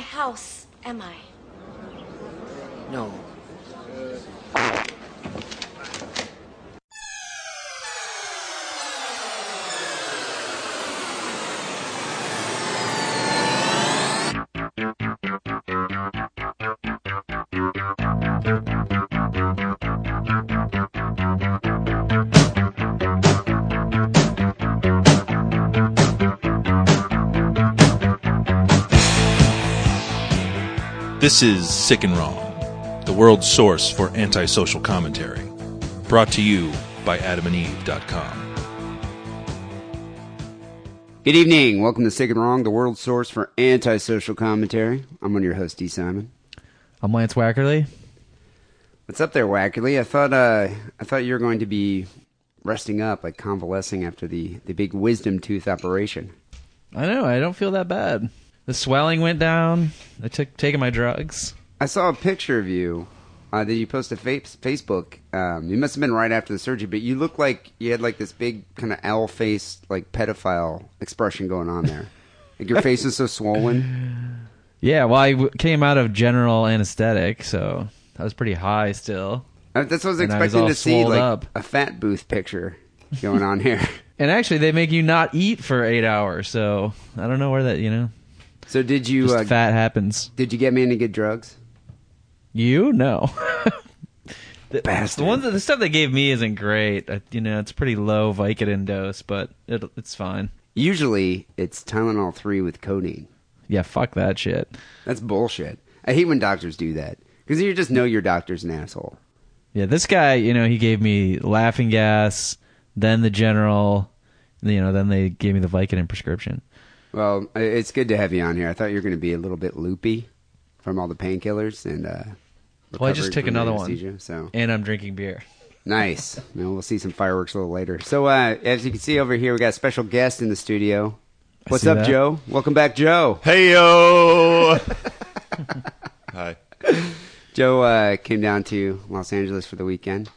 house, am I? This is Sick and Wrong, the world's source for antisocial commentary. Brought to you by adamandeve.com. Good evening. Welcome to Sick and Wrong, the world's source for antisocial commentary. I'm one of your hosts, Dee Simon. I'm Lance Wackerly. What's up there, Wackerly? I thought uh, I thought you were going to be resting up, like convalescing after the, the big wisdom tooth operation. I know, I don't feel that bad. The swelling went down. I took taking my drugs. I saw a picture of you uh, that you posted fa- Facebook. Um, you must have been right after the surgery, but you look like you had like this big kind of owl face, like pedophile expression going on there. like your face is so swollen. Yeah, well, I w- came out of general anesthetic, so I was pretty high still. Uh, That's what I was And I was expecting to see, like up. a fat booth picture going on here. And actually, they make you not eat for eight hours, so I don't know where that you know. So did you Just uh, fat happens. did you get me to get drugs? You no. the, Bastard. The one the stuff they gave me isn't great. I, you know, it's pretty low Vicodin dose, but it, it's fine. Usually it's Tylenol three with codeine. Yeah, fuck that shit. That's bullshit. I hate when doctors do that because you just know your doctor's an asshole. Yeah, this guy, you know, he gave me laughing gas, then the general, you know, then they gave me the Vicodin prescription. Well, it's good to have you on here. I thought you were going to be a little bit loopy from all the painkillers and. uh Well, I just took from another one. So And I'm drinking beer. nice. Well, we'll see some fireworks a little later. So uh as you can see over here, we got a special guest in the studio. I What's up, that. Joe? Welcome back, Joe. Hey yo! Hi. Joe uh, came down to Los Angeles for the weekend.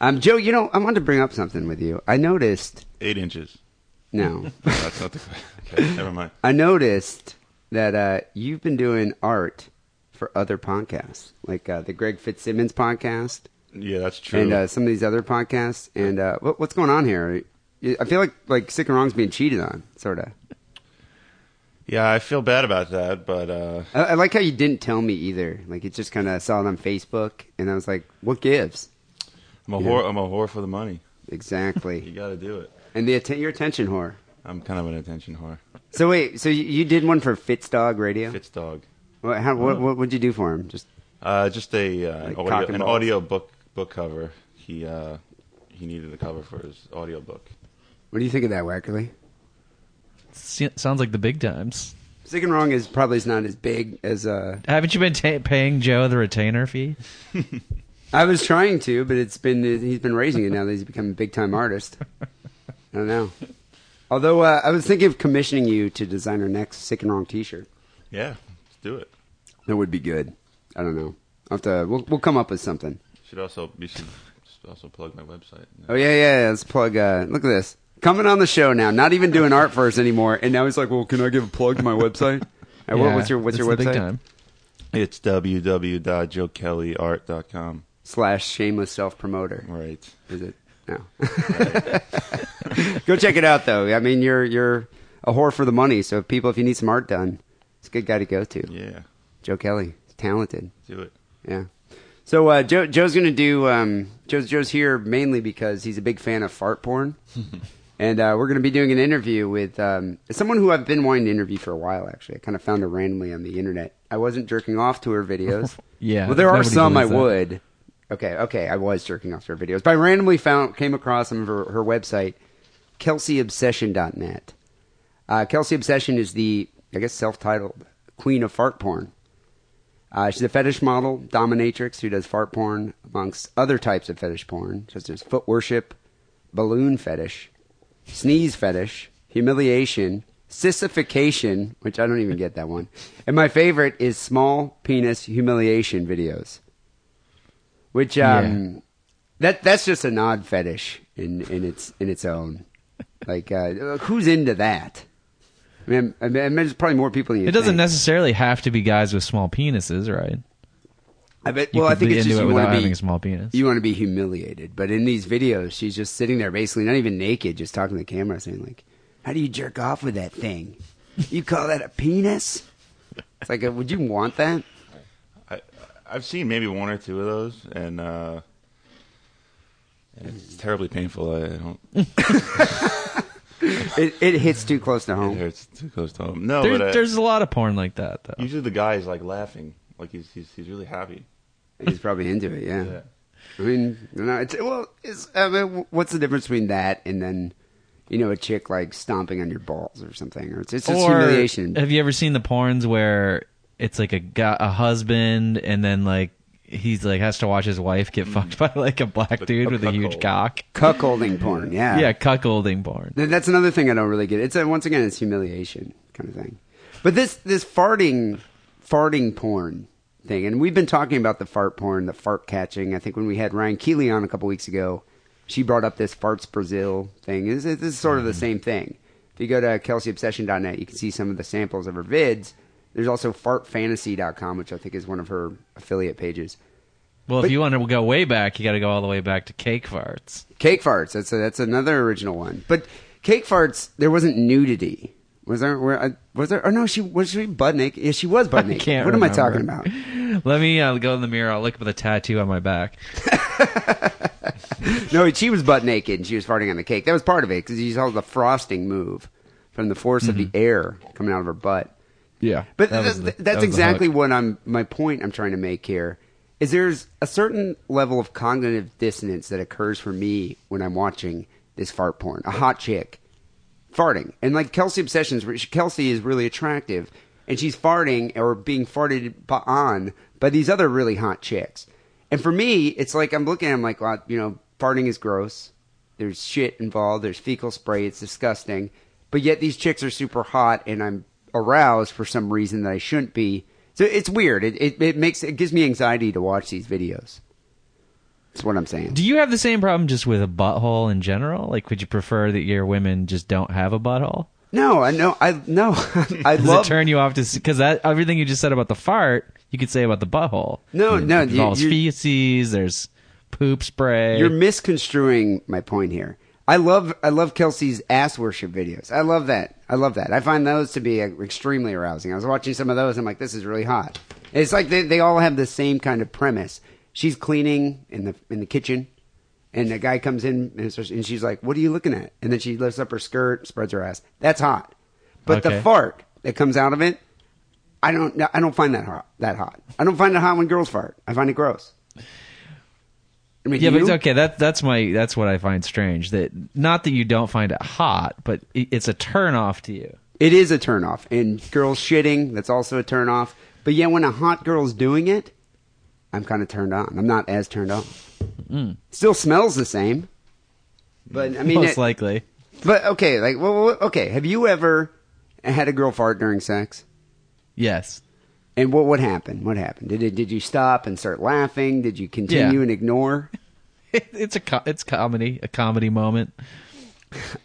Um, Joe, you know, I wanted to bring up something with you. I noticed. Eight inches. No, That's not the. Okay, never mind. I noticed that uh, you've been doing art for other podcasts, like uh, the Greg Fitzsimmons podcast Yeah, that's true. and uh, some of these other podcasts. And uh, what, what's going on here? I feel like like Sick and Wrong's being cheated on, sort of. yeah, I feel bad about that, but uh, I, I like how you didn't tell me either. Like it just kind of saw it on Facebook, and I was like, "What gives?" I'm a whore. I'm a whore for the money. Exactly. You got to do it. And the atten- your attention whore. I'm kind of an attention whore. So wait, so you, you did one for Fitz Dog Radio? Fitz dog. What, how, what, what would you do for him? Just Uh, just a uh, Like an, cock audio, and an balls? audio book book cover. He uh, he needed a cover for his audio book. what do you think of that, Wackerly? Se- sounds like the big times. Sick and Wrong is probably not as big as uh. Haven't you been ta paying Joe the retainer fee? I was trying to, but it's been he's been raising it now that he's become a big time artist. I don't know. Although uh, I was thinking of commissioning you to design our next Sick and Wrong T-shirt. Yeah, let's do it. That would be good. I don't know. I'll have to. We'll, we'll come up with something. Should also we should also plug my website. Oh yeah, yeah. yeah. Let's plug. Uh, look at this. Coming on the show now. Not even doing art for us anymore. And now he's like, "Well, can I give a plug to my website?" Uh, what- Yeah, what's your What's it's your big website? time. It's www.joekellyart.com. Slash shameless self promoter. Right. Is it? No. Go check it out though. I mean, you're you're a whore for the money. So if people, if you need some art done, it's a good guy to go to. Yeah. Joe Kelly, he's talented. Do it. Yeah. So uh, Joe Joe's gonna do. Um, Joe's Joe's here mainly because he's a big fan of fart porn, and uh, we're gonna be doing an interview with um, someone who I've been wanting to interview for a while. Actually, I kind of found her randomly on the internet. I wasn't jerking off to her videos. Yeah, Well, there are some I that. would. Okay, okay, I was jerking off her videos, but I randomly found came across some of her, her website, KelseyObsession.net. Uh, Kelsey Obsession is the, I guess, self-titled queen of fart porn. Uh, she's a fetish model, dominatrix, who does fart porn amongst other types of fetish porn, such as foot worship, balloon fetish, sneeze fetish, humiliation, sissification, which I don't even get that one, and my favorite is small penis humiliation videos. Which um, that that's just an odd fetish in in its in its own. Like, uh, who's into that? I mean, I mean, there's probably more people. Than you It doesn't think. necessarily have to be guys with small penises, right? I bet. You Well, I think it's just it you want to be a small penis. you want to be humiliated. But in these videos, she's just sitting there, basically not even naked, just talking to the camera, saying like, "How do you jerk off with that thing? You call that a penis?" It's like, uh, would you want that? I, I've seen maybe one or two of those, and uh, it's terribly painful. I don't. It, it hits too close to home. It home. hurts too close to home. No, There's, but uh, there's a lot of porn like that, though. usually the guy is like laughing, like he's he's, he's really happy. He's probably into it. Yeah. Yeah. I mean, you know, it's well, it's, I mean, what's the difference between that and then, you know, a chick like stomping on your balls or something, or it's it's just or humiliation. have you ever seen the porns where it's like a guy, a husband, and then like he's like has to watch his wife get fucked mm. by like a black The- dude a with a huge cuckold. cock? Cuckolding porn. Yeah. Yeah, cuckolding porn. Th- That's another thing I don't really get. It's a, once again, it's humiliation kind of thing. But this this farting farting porn thing, and we've been talking about the fart porn, the fart catching. I think when we had Ryan Keely on a couple weeks ago, she brought up this farts Brazil thing. This, this is sort of the mm. same thing. If you go to kelseyobsession.net, you can see some of the samples of her vids. There's also fartfantasy.com, which I think is one of her affiliate pages. Well, But- if you want to go way back, you got to go all the way back to cake farts. Cake farts. That's a, that's another original one. But cake farts, there wasn't nudity. Was there? Where, uh, was there? Oh no, she was she butt naked. Yeah, she was butt I naked. what am I talking about? Let me uh, go in the mirror. I'll look at the tattoo on my back. No, she was butt naked and she was farting on the cake. That was part of it because you saw the frosting move from the force of the air coming out of her butt. Yeah, But that th- the- th- that that's exactly what I'm. My point I'm trying to make here is there's a certain level of cognitive dissonance that occurs for me when I'm watching this fart porn. A hot chick farting, and like Kelsey Obsessions, Kelsey is really attractive, and she's farting or being farted on by these other really hot chicks. And for me, it's like I'm looking. I'm like, well, you know, farting is gross. There's shit involved. There's fecal spray. It's disgusting. But yet these chicks are super hot, and I'm aroused for some reason that I shouldn't be. So it's weird. It it, it makes it gives me anxiety to watch these videos. That's what I'm saying. Do you have the same problem just with a butthole in general? Like, would you prefer that your women just don't have a butthole? No, I know. I no. I Does love. it turn you off to because that everything you just said about the fart, you could say about the butthole. No, It no, you- involves you- feces. There's poop spray. You're misconstruing my point here. I love I love Kelsey's ass worship videos. I love that. I love that. I find those to be uh, extremely arousing. I was watching some of those. I'm like, this is really hot. It's like they they all have the same kind of premise. She's cleaning in the in the kitchen, and the guy comes in and, starts- and she's like, "What are you looking at?" And then she lifts up her skirt, spreads her ass. That's hot. But the fart that comes out of it, I don't I don't find that hot. That hot. I don't find it hot when girls fart. I find it gross. I mean, yeah, but okay. That that's my that's what I find strange. That not that you don't find it hot, but it, it's a turn off to you. It is a turnoff. And girls shitting, that's also a turnoff. But yet when a hot girl's doing it, I'm kind of turned on. I'm not as turned on. Mm. Still smells the same. But I mean, Most it- likely. but okay, like, well, okay. Have you ever had a girl fart during sex? Yes. And what what happened? What happened? Did it, did you stop and start laughing? Did you continue Yeah. and ignor? it's a co- it's comedy, a comedy moment.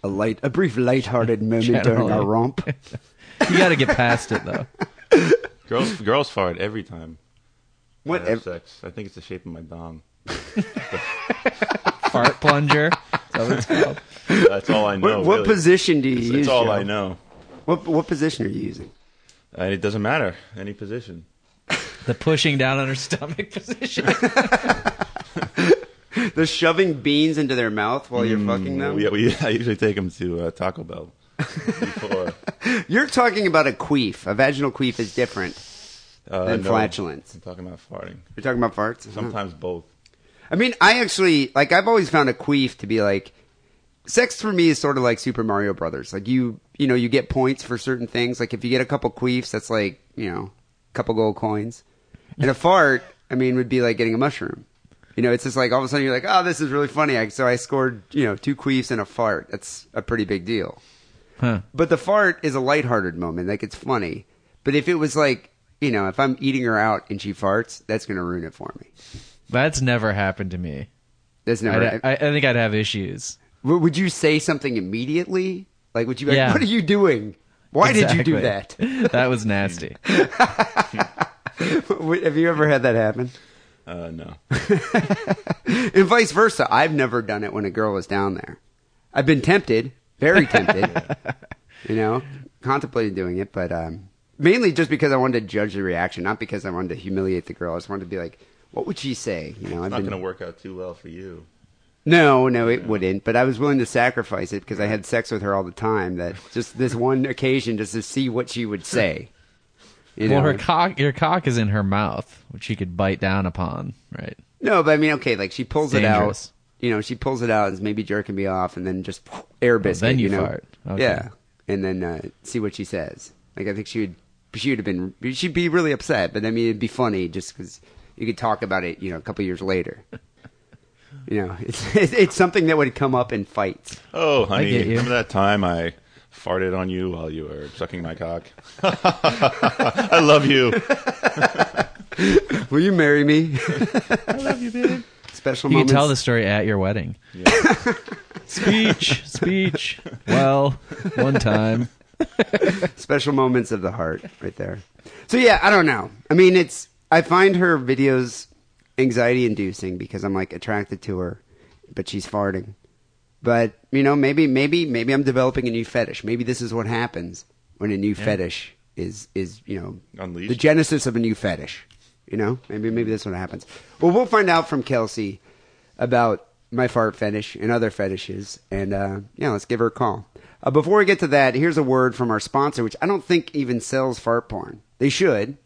A light, a brief light-hearted moment during Generally. our romp. You got to get past it though. Girls girls fart every time. I What? have ev- sex? I think it's the shape of my dong. Fart plunger. That's what it's called. That's all I know. what, what really. position do you It's, use? it's all Joe? I know. What what position are you using? And it doesn't matter any position. The pushing down on her stomach position. The shoving beans into their mouth while you're fucking them. Yeah, we, I usually take them to uh, Taco Bell before You're talking about a queef. A vaginal queef is different uh, than no, flatulence. I'm talking about farting. You're talking about farts. Sometimes both. I mean, I actually like. I've always found a queef to be like. Sex for me is sort of like Super Mario Brothers. Like you, you know, you get points for certain things. Like if you get a couple queefs, that's like you know, a couple gold coins. And a fart, I mean, would be like getting a mushroom. You know, it's just like all of a sudden you're like, oh, this is really funny. I, so I scored, you know, two queefs and a fart. That's a pretty big deal. Huh. But the fart is a lighthearted moment. Like it's funny. But if it was like, you know, if I'm eating her out and she farts, that's going to ruin it for me. That's never happened to me. That's never. I, I think I'd have issues. W- would you say something immediately? Like, would you be like, what are you doing? Why did you do that? That was nasty. Have you ever had that happen? Uh, no. And vice versa. I've never done it when a girl was down there. I've been tempted, very tempted, you know, contemplated doing it, but um, mainly just because I wanted to judge the reaction, not because I wanted to humiliate the girl. I just wanted to be like, what would she say? You know, I've It's not been- going to work out too well for you. No, no, it wouldn't. But I was willing to sacrifice it because I had sex with her all the time. That just this one occasion, just to see what she would say. You well, know? her cock, your cock is in her mouth, which she could bite down upon, right? no, but I mean, okay, like she pulls it out. You know, she pulls it out and is maybe jerking me off, and then just air biscuit. then you know? fart. Okay. Yeah, and then uh, see what she says. Like I think she would, she would have been, she'd be really upset. But I mean, it'd be funny just because you could talk about it. You know, a couple years later. You know, it's it's something that would come up in fights. Oh, honey, get you. remember that time I farted on you while you were sucking my cock? I love you. Will you marry me? I love you, babe. Special You can moments. tell the story at your wedding. speech, speech. Well, one time. special moments of the heart right there. So yeah, I don't know. I mean, it's I find her videos anxiety inducing because I'm like attracted to her, but she's farting. But you know, maybe maybe maybe I'm developing a new fetish. Maybe this is what happens when a new fetish is is you know Unleashed. the genesis of a new fetish. You know, maybe maybe that's what happens. Well, we'll find out from Kelsey about my fart fetish and other fetishes, and uh, yeah, let's give her a call. Uh, before we get to that, here's a word from our sponsor, which I don't think even sells fart porn. They should,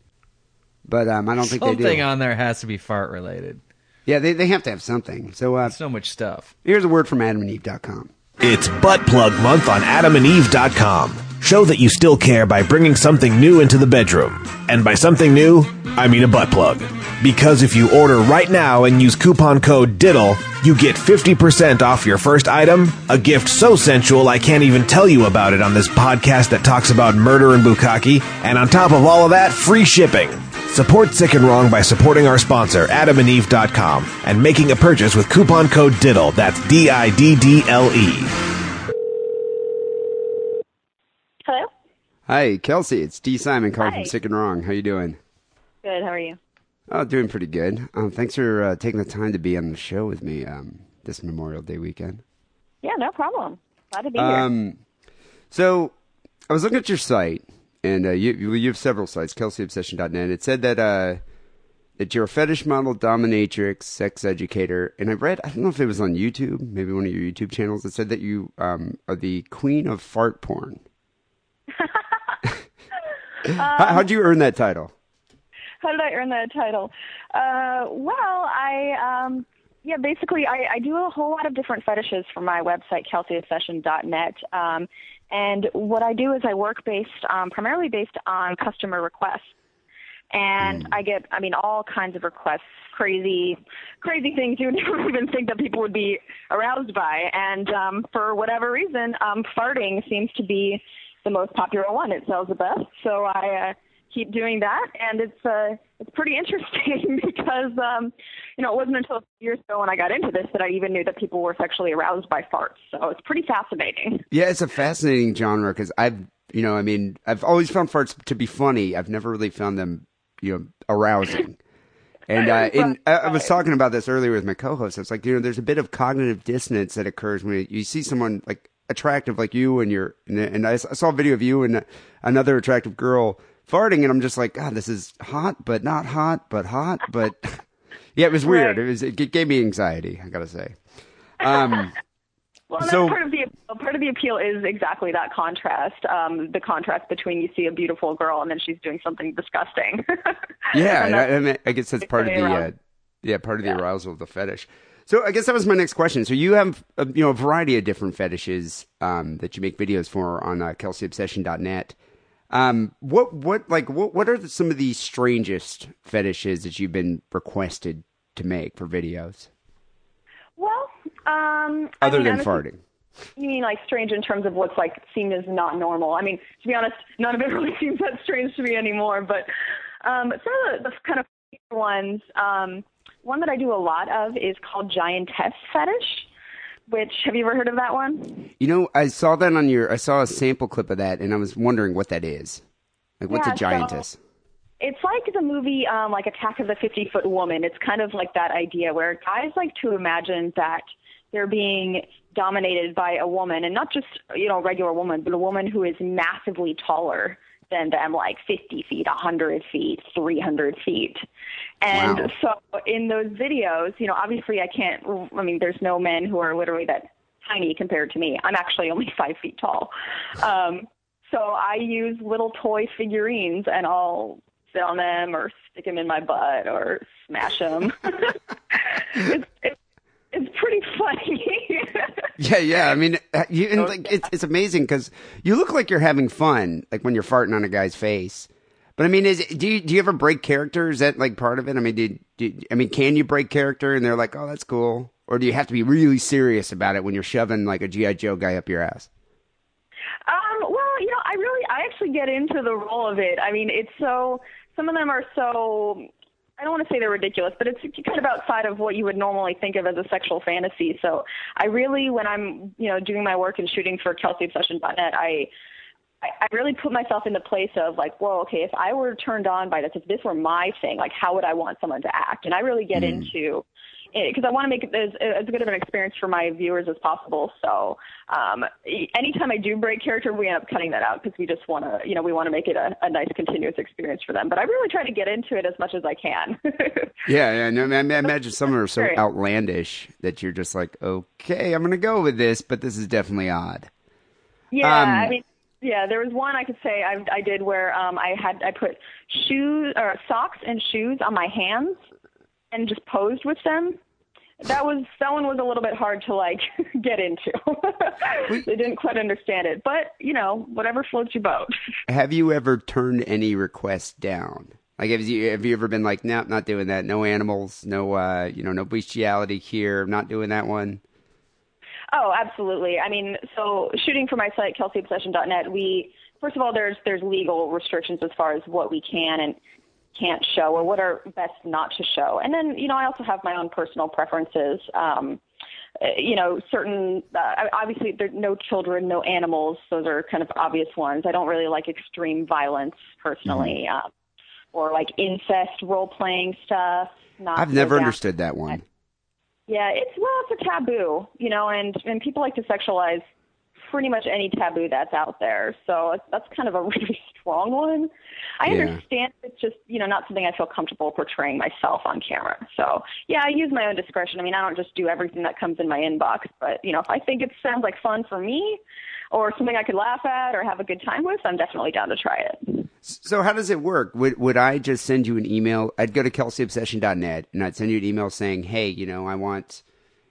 but um, I don't think they Something do. on there has to be fart related. yeah, they they have to have something. So uh, So much stuff. here's a word from AdamandEve.com. It's Butt Plug Month on AdamandEve.com. Show that you still care by bringing something new into the bedroom. And by something new, I mean a butt plug. Because if you order right now and use coupon code DIDDLE, you get 50% off your first item, a gift so sensual I can't even tell you about it on this podcast that talks about murder and bukkake, and on top of all of that, free shipping. Support Sick and Wrong by supporting our sponsor, AdamandEve.com, and making a purchase with coupon code DIDDLE. That's D I D D L E. Hello. Hi, Kelsey. It's Dee Simon calling Hi. from Sick and Wrong. How you doing? Good. How are you? Oh, doing pretty good. Um, thanks for uh, taking the time to be on the show with me um, this Memorial Day weekend. Yeah, no problem. Glad to be here. Um, so I was looking at your site, and uh, you you have several sites, KelseyObsession.net. It said that uh, that you're a fetish model, dominatrix, sex educator, and I read I don't know if it was on YouTube, maybe one of your YouTube channels. It said that you um, are the queen of fart porn. How, how'd you earn that title? How did I earn that title? Uh, well, I um, yeah, basically, I, I do a whole lot of different fetishes for my website, KelseyObsession.net. Um, and what I do is I work based um, primarily based on customer requests. And I get, I mean, all kinds of requests, crazy, crazy things you would never even think that people would be aroused by. And um, for whatever reason, um, farting seems to be the most popular one. It sells the best. So I uh, keep doing that, and it's uh, it's pretty interesting because um, you know it wasn't until a few years ago when I got into this that I even knew that people were sexually aroused by farts. So it's pretty fascinating. Yeah, it's a fascinating genre because I've, you know, I mean, I've always found farts to be funny. I've never really found them, you know, arousing. And uh, in, I, was talking about this earlier with my co-host. It's like you know, there's a bit of cognitive dissonance that occurs when you see someone like attractive like you, and you're, and, and I, saw a video of you and another attractive girl farting, and I'm just like, God, this is hot, but not hot, but hot, but yeah, it was weird. Right. It was, it gave me anxiety. I gotta say. Um, Well, that's So- part of the part of the appeal is exactly that contrast. Um, the contrast between you see a beautiful girl and then she's doing something disgusting. Yeah, And I, and I- guess that's part of the uh, yeah part of the arousal of the fetish. So I guess that was my next question. So you have a, you know a variety of different fetishes um, that you make videos for on uh, KelseyObsession.net. Um, what what like what what are the, some of the strangest fetishes that you've been requested to make for videos well, um, I other mean, than honestly, farting? You mean like strange in terms of what's like seen as not normal? I mean, to be honest, none of it really seems that strange to me anymore. But um, some of the, the kind of ones, um, one that I do a lot of is called giantess fetish. Which have you ever heard of that one? You know, I saw that on your. I saw a sample clip of that, and I was wondering what that is. Like, what's Yeah, a so- giantess? It's like the movie um, like Attack of the 50 Foot Woman. It's kind of like that idea where guys like to imagine that they're being dominated by a woman, and not just you know a regular woman, but a woman who is massively taller than them, like 50 feet, 100 feet, 300 feet. And Wow. so in those videos, you know, obviously I can't. I mean, there's no men who are literally that tiny compared to me. I'm actually only five feet tall. Um, so I use little toy figurines and I'll sit on them or stick them in my butt or smash them. it's, it's, it's pretty funny. Yeah, yeah. I mean, uh, you, and like, it's it's amazing because you look like you're having fun, like when you're farting on a guy's face. But I mean, is do you do you ever break character? Is that like part of it? I mean, did, did I mean, can you break character? And they're like, oh, that's cool. Or do you have to be really serious about it when you're shoving like a GI Joe guy up your ass? Um, well, you know, I really, I actually get into the role of it. I mean, it's so, some of them are so, I don't want to say they're ridiculous, but it's kind of outside of what you would normally think of as a sexual fantasy. So I really, when I'm, you know, doing my work and shooting for KelseyObsession.net, I, I I really put myself in the place of like, whoa, okay, if I were turned on by this, if this were my thing, like, how would I want someone to act? And I really get hmm. into because I want to make it as, as good of an experience for my viewers as possible. So, um, anytime I do break character, we end up cutting that out because we just want to, you know, we want to make it a, a nice continuous experience for them. But I really try to get into it as much as I can. Yeah, yeah. No, I, mean, I imagine some are so outlandish that you're just like, okay, I'm gonna go with this, but this is definitely odd. Yeah, Um, I mean, yeah, there was one I could say I, I did where um, I had I put shoes or socks and shoes on my hands and just posed with them. That was that one was a little bit hard to like get into. they didn't quite understand it, but you know, whatever floats your boat. Have you ever turned any requests down? Like, have you have you ever been like, no, not doing that. No animals, no, uh, you know, no bestiality here. I'm not doing that one. Oh, absolutely. I mean, so shooting for my site, KelseyObsession.net, we first of all there's there's legal restrictions as far as what we can and can't show or what are best not to show. And then, you know, I also have my own personal preferences. Um, uh, you know, certain uh, obviously there no children, no animals. Those are kind of obvious ones. I don't really like extreme violence personally, um, or like incest role playing stuff. Not I've never down understood that one. yeah, it's well, it's a taboo, you know, and and people like to sexualize pretty much any taboo that's out there. So that's kind of a really strong one. I Yeah. understand it's just you know not something I feel comfortable portraying myself on camera. So yeah, I use my own discretion. I mean, I don't just do everything that comes in my inbox, but you know, if I think it sounds like fun for me or something I could laugh at or have a good time with, I'm definitely down to try it. So how does it work? Would would I just send you an email? I'd go to kelseyobsession.net and I'd send you an email saying, "Hey, you know, I want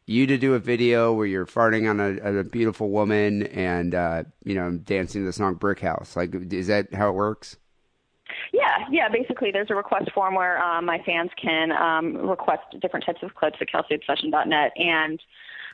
you to do a video where you're farting on a, a beautiful woman and uh, you know dancing to the song Brick House." Like, is that how it works? Yeah, yeah. Basically, there's a request form where um, my fans can um, request different types of clips at kelseyobsession.net, and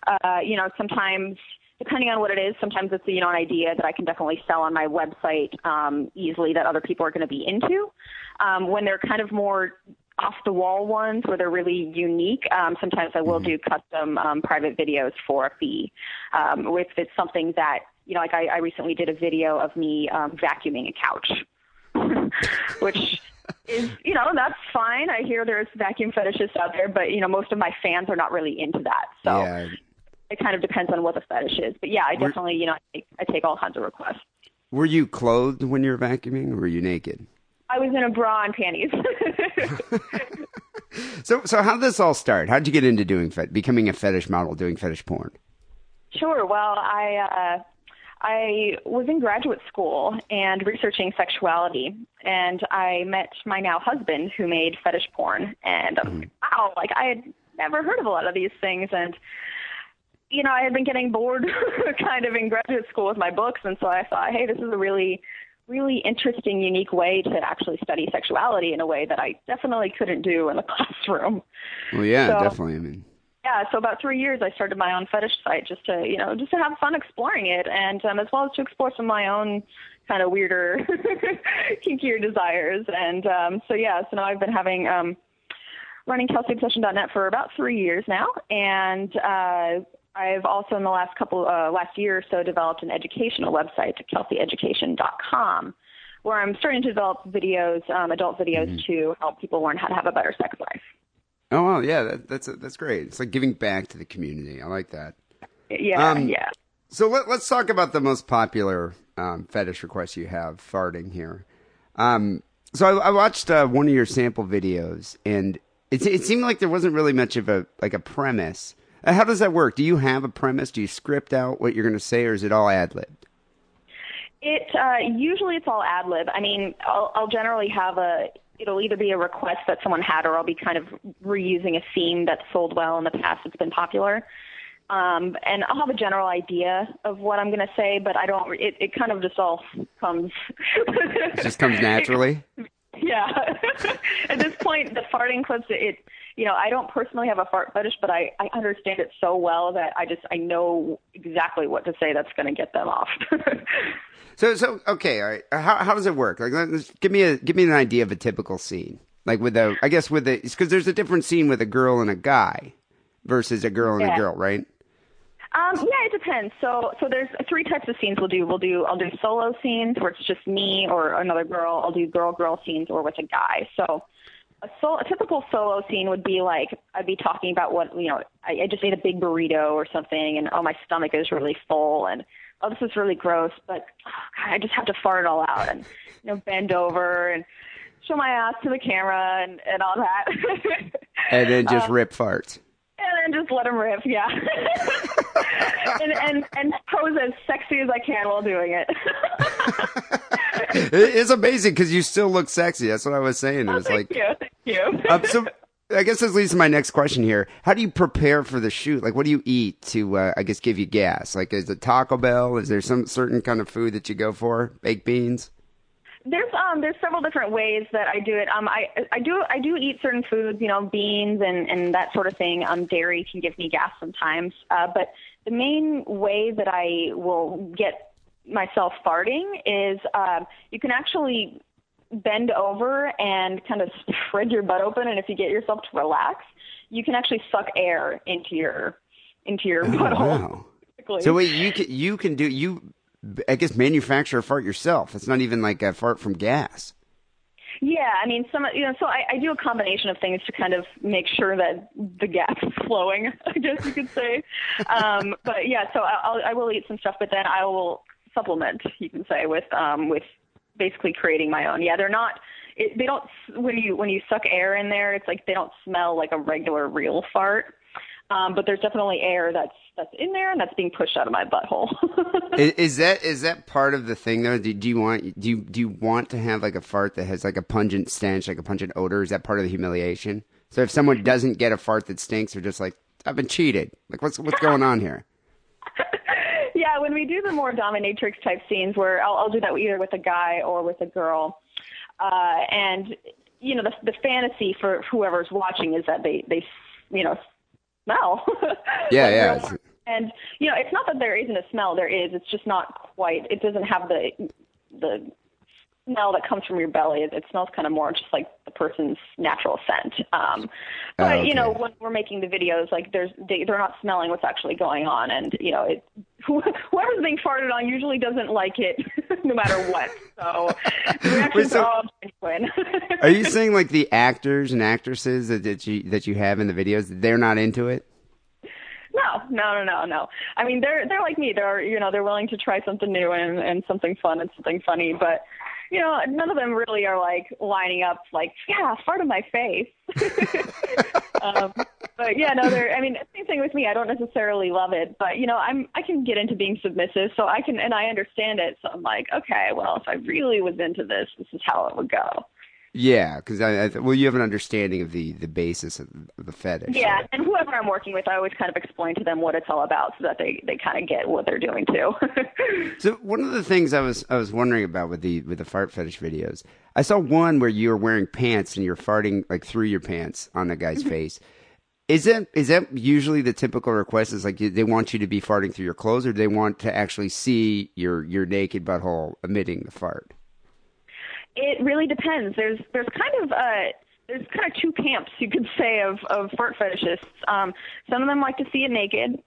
uh, you know, sometimes depending on what it is, sometimes it's you know an idea that I can definitely sell on my website um, easily that other people are going to be into. Um, when they're kind of more off the wall ones where they're really unique, um, sometimes I will do custom um, private videos for a fee. Um, if it's something that you know, like I, I recently did a video of me um, vacuuming a couch which is you know that's fine. I hear there's vacuum fetishists out there, but you know most of my fans are not really into that. So Yeah. it kind of depends on what the fetish is. But yeah, I definitely you know I take, I take all kinds of requests. Were you clothed when you were vacuuming, or were you naked? I was in a bra and panties. So, so how did this all start? How did you get into doing fet- becoming a fetish model, doing fetish porn? Sure. Well, I uh, I was in graduate school and researching sexuality, and I met my now husband who made fetish porn, and I was like, wow, like I had never heard of a lot of these things, and you know, I had been getting bored kind of in graduate school with my books, and so I thought, hey, this is a really really interesting, unique way to actually study sexuality in a way that I definitely couldn't do in the classroom Well, yeah, So- definitely. I mean, yeah, so about three years, I started my own fetish site just to, you know, just to have fun exploring it, and um, as well as to explore some of my own kind of weirder, kinkier desires. And um, so yeah, so now I've been having um, running KelseyObsession.net for about three years now, and uh, I've also in the last couple uh, last year or so developed an educational website, KelseyEducation.com, where I'm starting to develop videos, um, adult videos Mm-hmm. to help people learn how to have a better sex life. Oh, yeah, that, that's that's great. It's like giving back to the community. I like that. Yeah, Um, yeah. So let, let's talk about the most popular um, fetish request you have, farting here. Um, so I, I watched uh, one of your sample videos, and it, it seemed like there wasn't really much of a like a premise. Uh, how does that work? Do you have a premise? Do you script out what you're going to say, or is it all ad libbed? It uh, usually it's all ad lib. I mean, I'll, I'll generally have a. It'll either be a request that someone had, or I'll be kind of reusing a theme that's sold well in the past. That's been popular, um, and I'll have a general idea of what I'm going to say, but I don't. It, it kind of just all comes. It just comes naturally. Yeah. At this point, the farting clips, it, you know, I don't personally have a fart fetish, but I, I understand it so well that I just, I know exactly what to say that's going to get them off. So so okay, all right. How how does it work? Like, let's, give me a give me an idea of a typical scene. Like with a, I guess with the, because there's a different scene with a girl and a guy versus a girl and a girl, right? Um, yeah, it depends. So, so there's three types of scenes we'll do. We'll do, I'll do solo scenes where it's just me or another girl. I'll do girl-girl scenes or with a guy. So, a, so, a typical solo scene would be like I'd be talking about what you know. I, I just ate a big burrito or something, and oh, my stomach is really full, and oh, this is really gross, but oh, God, I just have to fart it all out, and you know, bend over and show my ass to the camera and and all that. And then just Uh, rip farts. And then just let him rip, yeah. and, and and pose as sexy as I can while doing it. It- it's amazing because you still look sexy. That's what I was saying. It was Oh, thank like, you, thank you. um, so I guess this leads to my next question here. How do you prepare for the shoot? Like, what do you eat to, uh, I guess, give you gas? Like, is it Taco Bell? Is there some certain kind of food that you go for? Baked beans? There's um there's several different ways that I do it. Um I I do I do eat certain foods, you know, beans and and that sort of thing. Um dairy can give me gas sometimes. Uh but the main way that I will get myself farting is um you can actually bend over and kind of spread your butt open and if you get yourself to relax, you can actually suck air into your into your butthole. Oh, wow. So wait, you can you can do you? I guess manufacture a fart yourself. It's not even like a fart from gas. Yeah, I mean, some you know, so I, I do a combination of things to kind of make sure that the gas is flowing. I guess you could say. Um, but yeah, so I- I'll, I will eat some stuff, but then I will supplement. You can say with um, with basically creating my own. Yeah, they're not. It, they don't when you when you suck air in there. It's like they don't smell like a regular real fart. Um, but there's definitely air that's that's in there and that's being pushed out of my butthole. is, is that is that part of the thing though? Do, do you want do you do you want to have like a fart that has like a pungent stench, like a pungent odor? Is that part of the humiliation? So if someone doesn't get a fart that stinks, they're just like, I've been cheated. Like what's what's going on here? yeah, when we do the more dominatrix type scenes where I'll, I'll do that either with a guy or with a girl, uh, and you know the the fantasy for whoever's watching is that they they you know smell. Yeah, yeah. And you know it's not that there isn't a smell. There is. It's just not quite. It doesn't have the the smell that comes from your belly. It, it smells kind of more just like the person's natural scent. Um, but Oh, you know, when we're making the videos, like there's they, they're not smelling what's actually going on, and you know, it whoever's being farted on usually doesn't like it, no matter what. So the reactions so- are all genuine. Are you saying like the actors and actresses that, that you that you have in the videos, they're not into it? No, no, no, no, no. I mean, they're they're like me. They're you know they're willing to try something new and and something fun and something funny, but you know none of them really are like lining up like yeah fart in my face. um, but yeah, no, they're. I mean, same thing with me. I don't necessarily love it, but you know I'm I can get into being submissive, so I can and I understand it. So I'm like, okay, well if I really was into this, this is how it would go. Yeah, because I, I well, you have an understanding of the the basis of, of the fetish. Yeah, and whoever I'm working with, I always kind of explain to them what it's all about, so that they they kind of get what they're doing too. So one of the things I was I was wondering about with the with the fart fetish videos, I saw one where you were wearing pants and you're farting like through your pants on the guy's mm-hmm. face. Is that is that usually the typical request? Is like they want you to be farting through your clothes, or do they want to actually see your your naked butthole emitting the fart? It really depends. There's there's kind of uh there's kind of two camps you could say of of fart fetishists. Um, some of them like to see it naked,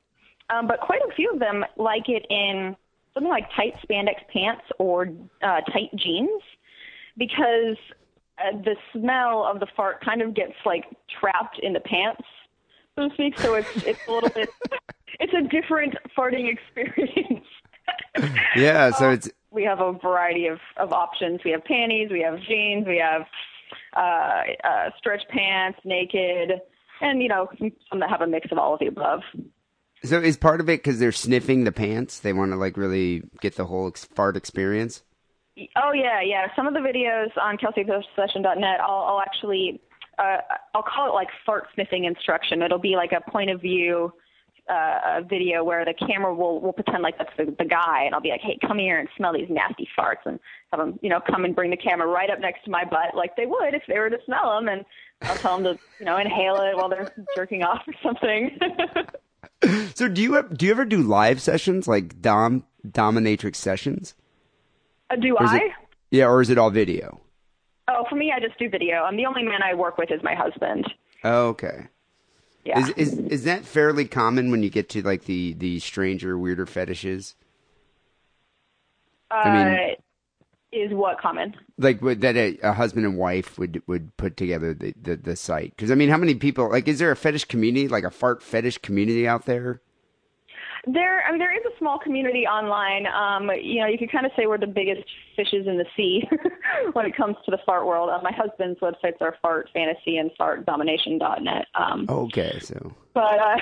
um, but quite a few of them like it in something like tight spandex pants or uh, tight jeans because uh, the smell of the fart kind of gets like trapped in the pants, so to speak. So it's it's a little bit it's a different farting experience. Yeah, so it's we have a variety of, of options. We have panties, we have jeans, we have uh, uh, stretch pants, naked, and you know some, that have a mix of all of the above. so is part of it because they're sniffing the pants. They want to like really get the whole ex- fart experience. Oh yeah, yeah. Some of the videos on kelseyobsession.net, I'll, I'll actually uh, I'll call it like fart sniffing instruction. It'll be like a point of view uh, video where the camera will will pretend like that's the, the guy, and I'll be like, hey, come here and smell these nasty farts, and have them you know come and bring the camera right up next to my butt like they would if they were to smell them, and I'll tell them to you know inhale it while they're jerking off or something. So do you do you ever do live sessions like dom dominatrix sessions? uh, do I? it- yeah, or is it all video? Oh, for me, I just do video. Um, the only man I work with is my husband. Oh, okay. Yeah. Is is is that fairly common when you get to like the the stranger, weirder fetishes? uh, I mean- is what common? Like would, that a, a husband and wife would would put together the the, the site? Because I mean, how many people? Like, is there a fetish community, like a fart fetish community out there? There, I mean, there is a small community online. Um, you know, you could kind of say we're the biggest fishes in the sea when it comes to the fart world. Uh, my husband's websites are Fart Fantasy and FartDomination.net. Um, Okay, so but uh,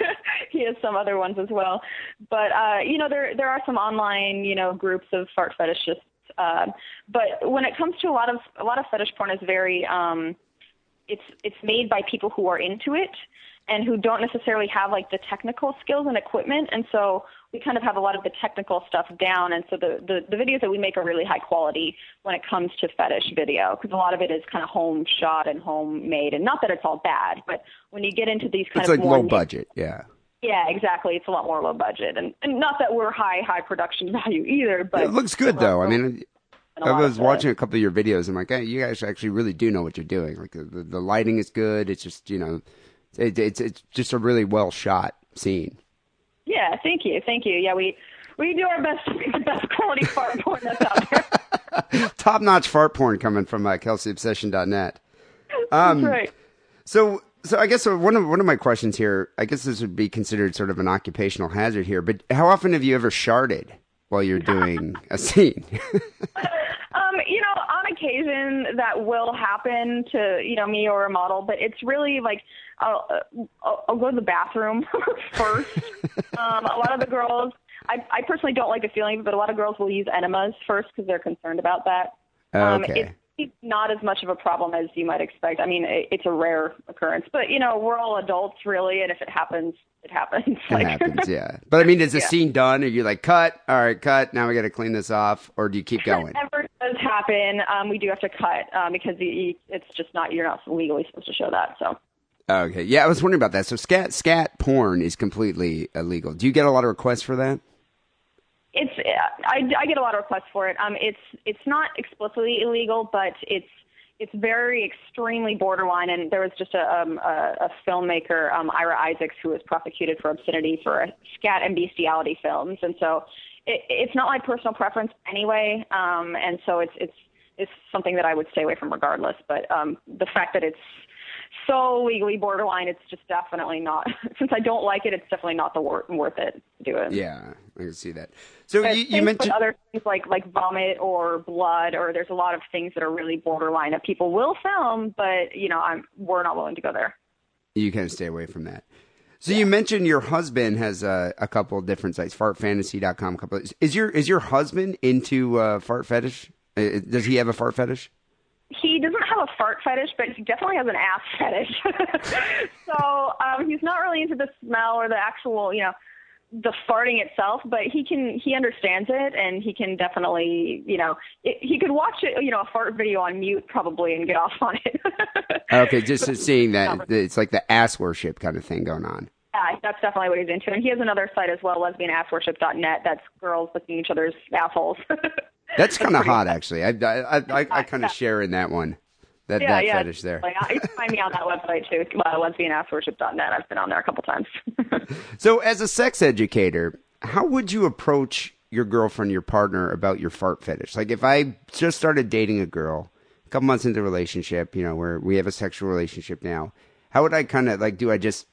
he has some other ones as well. But uh, you know, there there are some online you know groups of fart fetishists. Uh, but when it comes to a lot of a lot of fetish porn is very um, it's it's made by people who are into it and who don't necessarily have like the technical skills and equipment and so we kind of have a lot of the technical stuff down and so the the, the videos that we make are really high quality when it comes to fetish video because a lot of it is kind of home shot and homemade and not that it's all bad but when you get into these kind it's of like more low budget. Yeah. yeah exactly it's a lot more low budget and, and not that we're high high production value either but It looks good though. I mean, I was watching a couple of your videos. And I'm like, hey, you guys actually really do know what you're doing. Like the, the lighting is good. It's just you know, it, it's it's just a really well shot scene. Yeah, thank you, thank you. Yeah, we we do our best to make the best quality fart porn that's out there. Top notch fart porn coming from uh, KelseyObsession.net. Um, that's right. So, so I guess one of one of my questions here, I guess this would be considered sort of an occupational hazard here. But how often have you ever sharded while you're doing a scene? Um, you know, occasion that will happen to you know me or a model, but it's really like I'll, uh, I'll, I'll go to the bathroom first. um, a lot of the girls, I, I personally don't like the feeling, but a lot of girls will use enemas first because they're concerned about that. Um, Okay. it's not as much of a problem as you might expect. I mean, it, it's a rare occurrence, but you know, we're all adults really, and if it happens, it happens. It Like- happens, yeah. But I mean, is the Yeah. scene done? Are you like cut? All right, cut. Now we got to clean this off, or do you keep going? If it ever does happen, um, we do have to cut um, because you, it's just not you're not legally supposed to show that. So Okay, yeah, I was wondering about that. So scat scat porn is completely illegal. Do you get a lot of requests for that? it's I, I get a lot of requests for it. Um, it's it's not explicitly illegal, but it's it's very extremely borderline. And there was just a um, a, a filmmaker, um, Ira Isaacs, who was prosecuted for obscenity for scat and bestiality films, and so it, it's not my personal preference anyway. Um, and so it's it's it's something that I would stay away from regardless. But um, the fact that it's so legally borderline, it's just definitely not. Since I don't like it, it's definitely not the wor- worth it to do it. Yeah, I can see that. So But you, you mentioned other things like like vomit or blood, or there's a lot of things that are really borderline that people will film, but you know, I'm we're not willing to go there. you kind of stay away from that. So you mentioned your husband has a, a couple of different sites, fartfantasy.com. a Couple. Is your is your husband into uh, fart fetish? Uh, Does he have a fart fetish? He doesn't have a fart fetish, but he definitely has an ass fetish. so um, he's not really into the smell or the actual, you know, the farting itself, but he can he understands it and he can definitely, you know, it, he could watch it, you know, a fart video on mute probably and get off on it. Okay, just seeing that it's like the ass worship kind of thing going on. Yeah, that's definitely what he's into. And he has another site as well, lesbianassworship.net. That's girls licking each other's assholes. That's kind of hot, actually. I I I, I kind of share in that one. That yeah, that yeah. fetish there. You can find me on that website too, uh, lesbianassworship.net. I've been on there a couple times. So, as a sex educator, how would you approach your girlfriend, your partner, about your fart fetish? Like, if I just started dating a girl, a couple months into the relationship, you know, where we have a sexual relationship now, how would I kind of like? Do I just,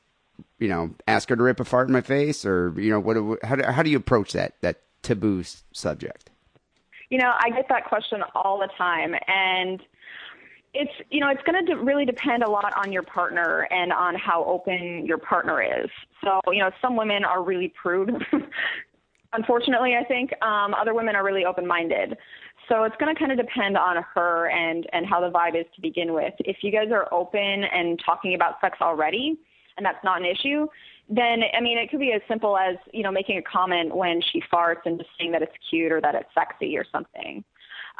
you know, ask her to rip a fart in my face, or you know, what? How do, how do you approach that that taboo subject? You know, I get that question all the time, and it's you know it's going to de- really depend a lot on your partner and on how open your partner is. So you know, some women are really prude. Unfortunately, I think um, other women are really open-minded. So it's going to kind of depend on her and and how the vibe is to begin with. If you guys are open and talking about sex already, and that's not an issue, then I mean it could be as simple as you know making a comment when she farts and just saying that it's cute or that it's sexy or something,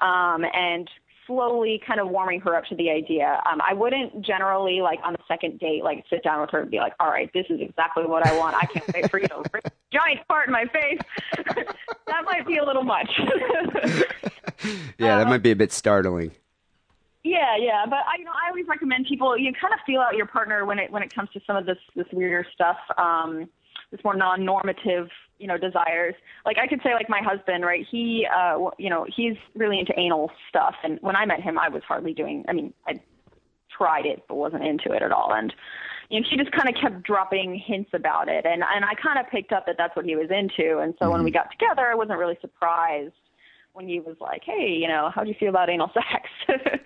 um, and slowly kind of warming her up to the idea. Um, I wouldn't generally like on the second date like sit down with her and be like, all right, this is exactly what I want. I can't wait for you to rip giant fart in my face. that might be a little much. Yeah, that might be a bit startling. Yeah, yeah, but I, you know, I always recommend people you kind of feel out your partner when it when it comes to some of this this weirder stuff, um, this more non-normative, you know, desires. Like I could say, like my husband, right? He, uh, you know, he's really into anal stuff, and when I met him, I was hardly doing. I mean, I tried it, but wasn't into it at all, and you know, he just kind of kept dropping hints about it, and and I kind of picked up that that's what he was into, and so when we got together, I wasn't really surprised when he was like, "Hey, you know, how do you feel about anal sex?"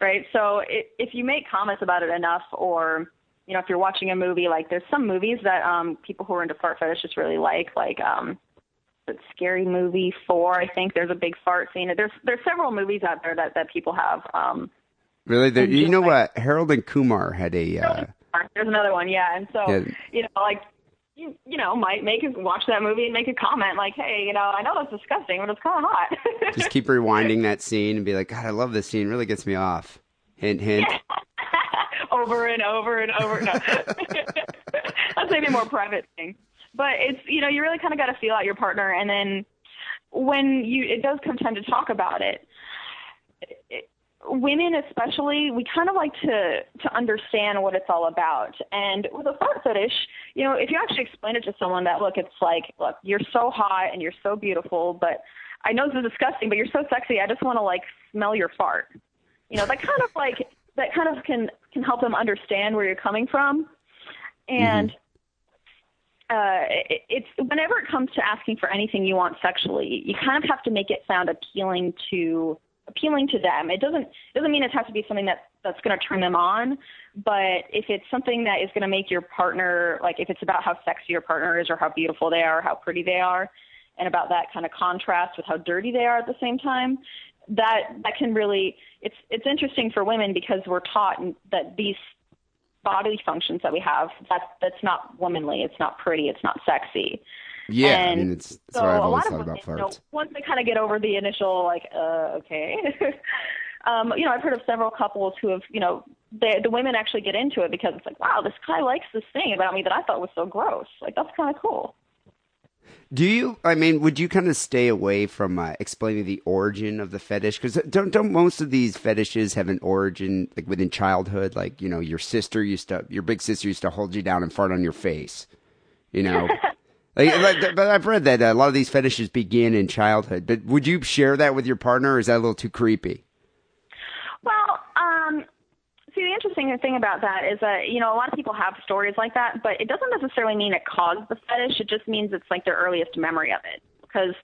right? So it, if you make comments about it enough, or you know, if you're watching a movie, like there's some movies that um people who are into fart fetishes really like, like um it's Scary Movie Four. I think there's a big fart scene. There's there's several movies out there that that people have. Um, Really, there, you know Enjoy. what? Harold and Kumar had a. Uh, there's another one, yeah, and so Yeah. you know, like. You, you know, might make a, watch that movie and make a comment like, "Hey, you know, I know that's disgusting, but it's kind of hot." just keep rewinding that scene and be like, God, I love this scene. Really gets me off. Hint, hint. Over and over and over. No. That's maybe a more private thing. But it's you know you really kind of got to feel out your partner, and then when you it does come time to talk about it, it women especially we kind of like to to understand what it's all about. And with a fart fetish, you know if you actually explain it to someone that look it's like look you're so hot and you're so beautiful, but I know this is disgusting, but you're so sexy. I just want to like smell your fart. You know that kind of like that kind of can can help them understand where you're coming from. And uh it, it's whenever it comes to asking for anything you want sexually you kind of have to make it sound appealing to appealing to them. It doesn't doesn't mean it has to be something that that's going to turn them on but if it's something that is going to make your partner like if it's about how sexy your partner is or how beautiful they are or how pretty they are and about that kind of contrast with how dirty they are at the same time that that can really it's it's interesting for women because we're taught that these bodily functions that we have that that's not womanly it's not pretty it's not sexy. Yeah, I And mean, it's, that's so I've a always thought of about women, you know, once they kind of get over the initial like uh okay. Um you know i've heard of several couples who have you know the the women actually get into it because it's like wow this guy likes this thing about me that i thought was so gross. Like that's kind of cool Do you? I mean, would you kind of stay away from uh, explaining the origin of the fetish? Because don't don't most of these fetishes have an origin like within childhood? Like you know, your sister used to, your big sister used to hold you down and fart on your face. You know, like, like, but I've read that a lot of these fetishes begin in childhood. But would you share that with your partner, or is that a little too creepy? Well, um, see, the interesting thing about that is that, you know, a lot of people have stories like that, but it doesn't necessarily mean it caused the fetish. It just means it's like their earliest memory of it. Because,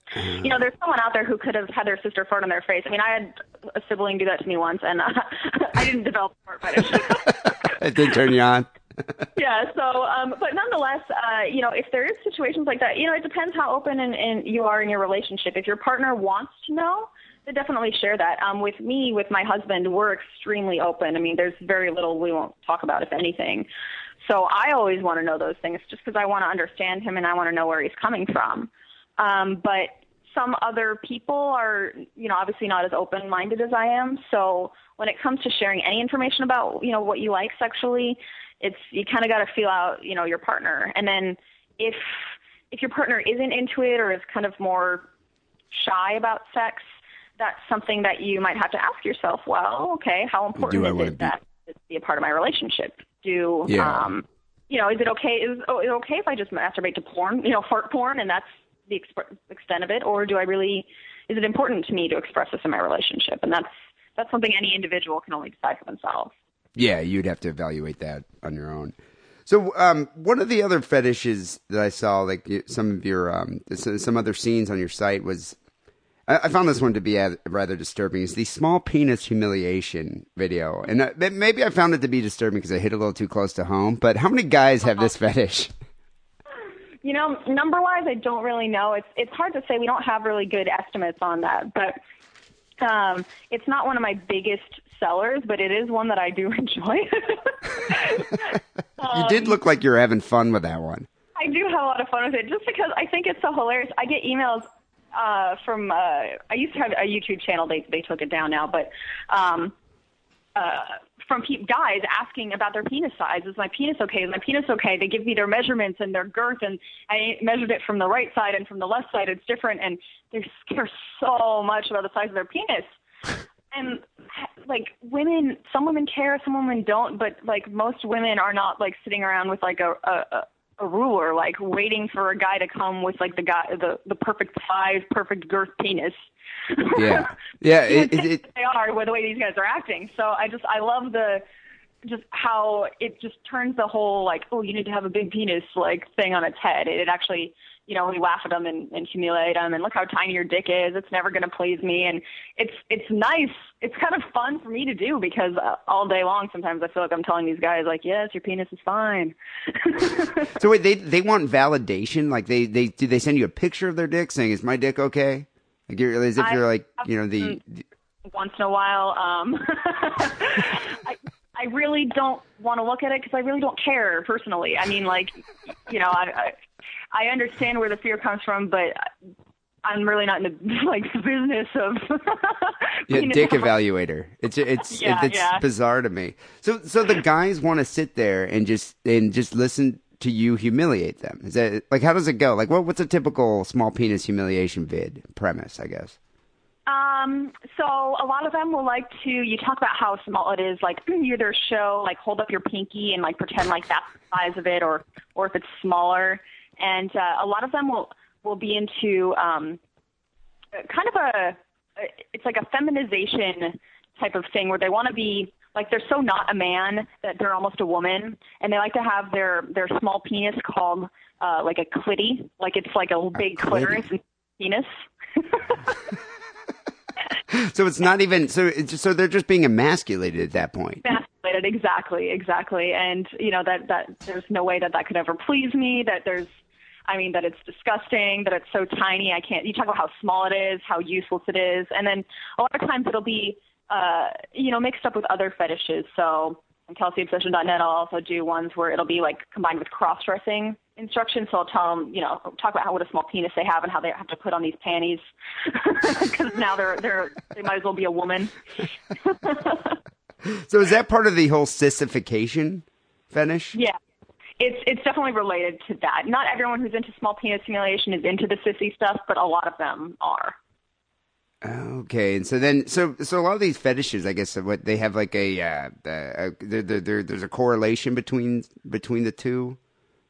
you know, there's someone out there who could have had their sister fart on their face. I mean, I had a sibling do that to me once, and uh, I didn't develop a fart fetish. It did turn you on. yeah. So, um, but nonetheless, uh, you know, if there is situations like that, you know, it depends how open and, and you are in your relationship. If your partner wants to know, then definitely share that. Um, with me, with my husband, we're extremely open. I mean, there's very little we won't talk about, if anything. So I always want to know those things just because I want to understand him and I want to know where he's coming from. Um, but some other people are, you know, obviously not as open-minded as I am. So when it comes to sharing any information about, you know, what you like sexually, it's you kind of got to feel out, you know, your partner. And then if if your partner isn't into it or is kind of more shy about sex, that's something that you might have to ask yourself. Well, okay, how important is it be- that it be a part of my relationship? Do Yeah. um, you know, is it okay? Is, oh, is it okay if I just masturbate to porn? You know, fart porn, and that's the exp- extent of it, or do I really? Is it important to me to express this in my relationship? And that's that's something any individual can only decide for themselves. Yeah, you'd have to evaluate that on your own. So, um, one of the other fetishes that I saw, like some of your, um, some other scenes on your site was, I, I found this one to be uh, rather disturbing. Is the small penis humiliation video, and uh, maybe I found it to be disturbing because I hit a little too close to home. But how many guys have this fetish? You know, number wise, I don't really know. It's it's hard to say. We don't have really good estimates on that, but um, it's not one of my biggest sellers, but it is one that I do enjoy. you did look like you're having fun with that one. I do have a lot of fun with it, just because I think it's so hilarious. I get emails uh, from. Uh, I used to have a YouTube channel. They they took it down now, but. Um, uh, from pe- guys asking about their penis size. Is my penis okay? Is my penis okay? They give me their measurements and their girth, and I measured it from the right side and from the left side. It's different, and they care so much about the size of their penis. And like women, some women care, some women don't. But like most women are not like sitting around with like a a, a ruler, like waiting for a guy to come with like the guy the the perfect size, perfect girth penis. Yeah, yeah. It, it, it, they are with the way these guys are acting. So I just I love the just how it just turns the whole like oh you need to have a big penis like thing on its head. It, it actually you know we laugh at them and, and humiliate them and look how tiny your dick is. It's never going to please me and it's it's nice. It's kind of fun for me to do because uh, all day long sometimes I feel like I'm telling these guys like yes your penis is fine. so wait, they they want validation. Like they they do they send you a picture of their dick saying is my dick okay? Like you're, as if you're like you know the, the once in a while. Um, I, I really don't want to look at it because I really don't care personally. I mean, like, you know, I, I I understand where the fear comes from, but I'm really not in the like business of Yeah, dick evaluator. It's it's Yeah, it's yeah. bizarre to me. So so the guys want to sit there and just and just listen to you humiliate them. Is that like how does it go? Like what what's a typical small penis humiliation vid premise? I guess. Um, so a lot of them will like to you talk about how small it is, like you either show like hold up your pinky and like pretend like that's the size of it, or or if it's smaller. And uh, a lot of them will will be into um, kind of a it's like a feminization type of thing where they want to be like they're so not a man that they're almost a woman, and they like to have their their small penis called uh, like a clitty, like it's like a big clitoris and penis. So it's not even so it's so they're just being emasculated at that point. emasculated exactly exactly and you know that that there's no way that that could ever please me that there's i mean that it's disgusting that it's so tiny i can't you talk about how small it is how useless it is and then a lot of times it'll be uh you know mixed up with other fetishes so on kelseyobsession.net i'll also do ones where it'll be like combined with cross-dressing instructions so i'll tell them you know talk about how what a small penis they have and how they have to put on these panties because now they're they're they might as well be a woman So is that part of the whole sissification fetish? Yeah. It's it's definitely related to that. Not everyone who's into small penis humiliation is into the sissy stuff, but a lot of them are. Okay, and so then, so so a lot of these fetishes, I guess, what they have like a, uh, uh, a there, there, there, there's a correlation between between the two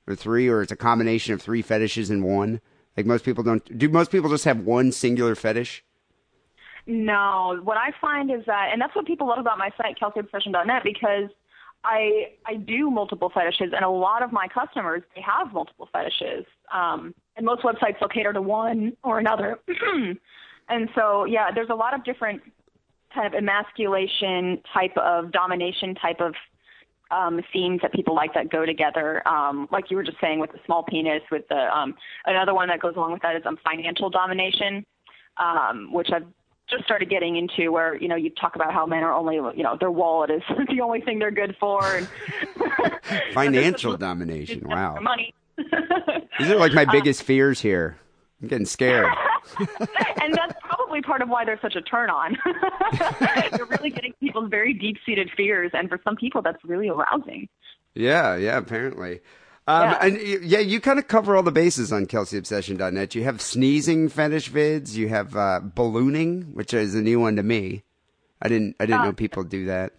or three, or it's a combination of three fetishes in one. Like most people don't. Do most people just have one singular fetish? No, what I find is that, and that's what people love about my site, kelseyobsession.net, because I I do multiple fetishes, and a lot of my customers they have multiple fetishes, um, and most websites will cater to one or another. and so, yeah, there's a lot of different kind of emasculation type of domination type of um, themes that people like that go together. Um, like you were just saying with the small penis, with the um, another one that goes along with that is um, financial domination, um, which I've just started getting into where you know you talk about how men are only you know their wallet is the only thing they're good for and Financial domination. Wow, money these are like my um, biggest fears here. I'm getting scared. and that's probably part of why they're such a turn on they're really getting people's very deep seated fears and for some people that's really arousing Yeah, yeah, apparently. Um, Yeah. And yeah, you kind of cover all the bases on KelseyObsession.net. You have sneezing fetish vids. You have uh, ballooning, which is a new one to me. I didn't. I didn't Uh, know people do that.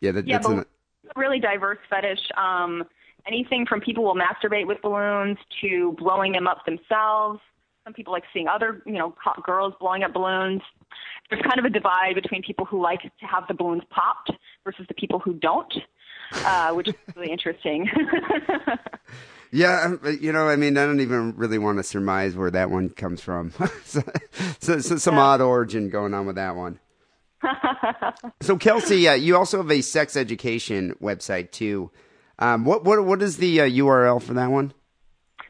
Yeah, that, Yeah, that's an, really diverse fetish. Um, anything from people will masturbate with balloons to blowing them up themselves. Some people like seeing other, you know, hot girls blowing up balloons. There's kind of a divide between people who like to have the balloons popped versus the people who don't, uh, which is really interesting. yeah. um, You know, I mean, I don't even really want to surmise where that one comes from. so, so, so some odd origin going on with that one. So Kelsey, uh, you also have a sex education website too. Um, what what what is the uh, URL for that one?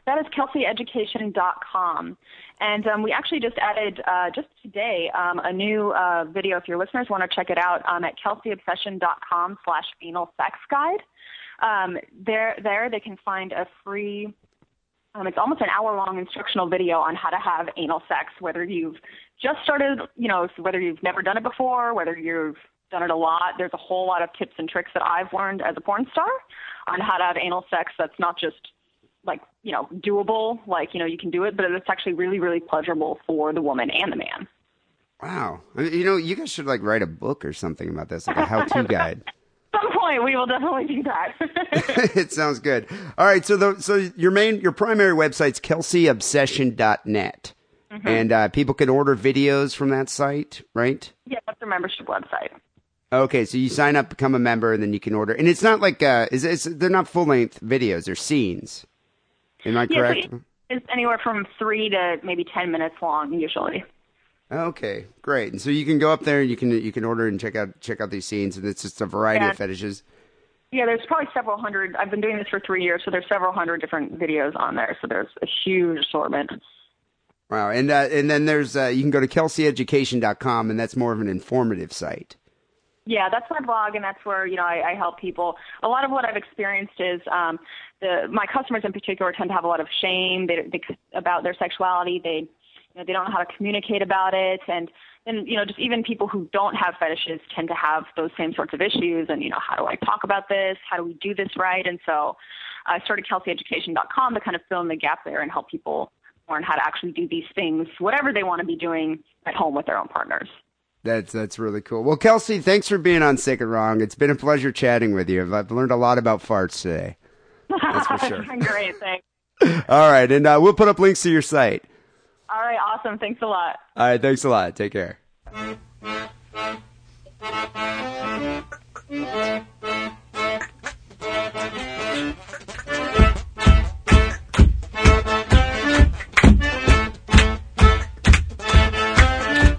That is kelseyeducation.com. And um, we actually just added, uh, just today, um, a new uh, video. If your listeners want to check it out, um, at kelseyobsession.com slash anal sex guide. Um, there, there they can find a free, um, it's almost an hour long instructional video on how to have anal sex, whether you've just started, you know, whether you've never done it before, whether you've done it a lot. There's a whole lot of tips and tricks that I've learned as a porn star on how to have anal sex that's not just like you know doable like you know you can do it but it's actually really really pleasurable for the woman and the man Wow, you know, you guys should like write a book or something about this, like a how-to guide. at some point we will definitely do that it sounds good. All right, so the so your main your primary website's kelseyobsession.net. Mm-hmm. And uh, people can order videos from that site, right? yeah that's the membership website Okay, so you sign up, become a member, and then you can order. And it's not like uh, is it's, they're not full length videos; they're scenes. Am I yeah correct? so it's anywhere from three to maybe ten minutes long usually Okay, great. And so you can go up there, and you can you can order and check out check out these scenes, and it's just a variety Yeah. of fetishes. yeah there's probably several hundred i've been doing this for three years so there's several hundred different videos on there so there's a huge assortment Wow, and uh, and then there's uh, you can go to kelseyeducation.com, and that's more of an informative site. Yeah, that's my blog, and that's where you know I, I help people. A lot of what I've experienced is um, the my customers in particular tend to have a lot of shame they, they, about their sexuality. They you know they don't know how to communicate about it, and then you know just even people who don't have fetishes tend to have those same sorts of issues. And you know how do I talk about this? How do we do this right? And so I started KelseyEducation.com to kind of fill in the gap there and help people learn how to actually do these things, whatever they want to be doing at home with their own partners. That's that's really cool. Well, Kelsey, thanks for being on Sick and Wrong. It's been a pleasure chatting with you. I've- I've learned a lot about farts today. That's for sure. Great, thanks. All right, and uh, we'll put up links to your site. All right, awesome. Thanks a lot. All right, thanks a lot. Take care.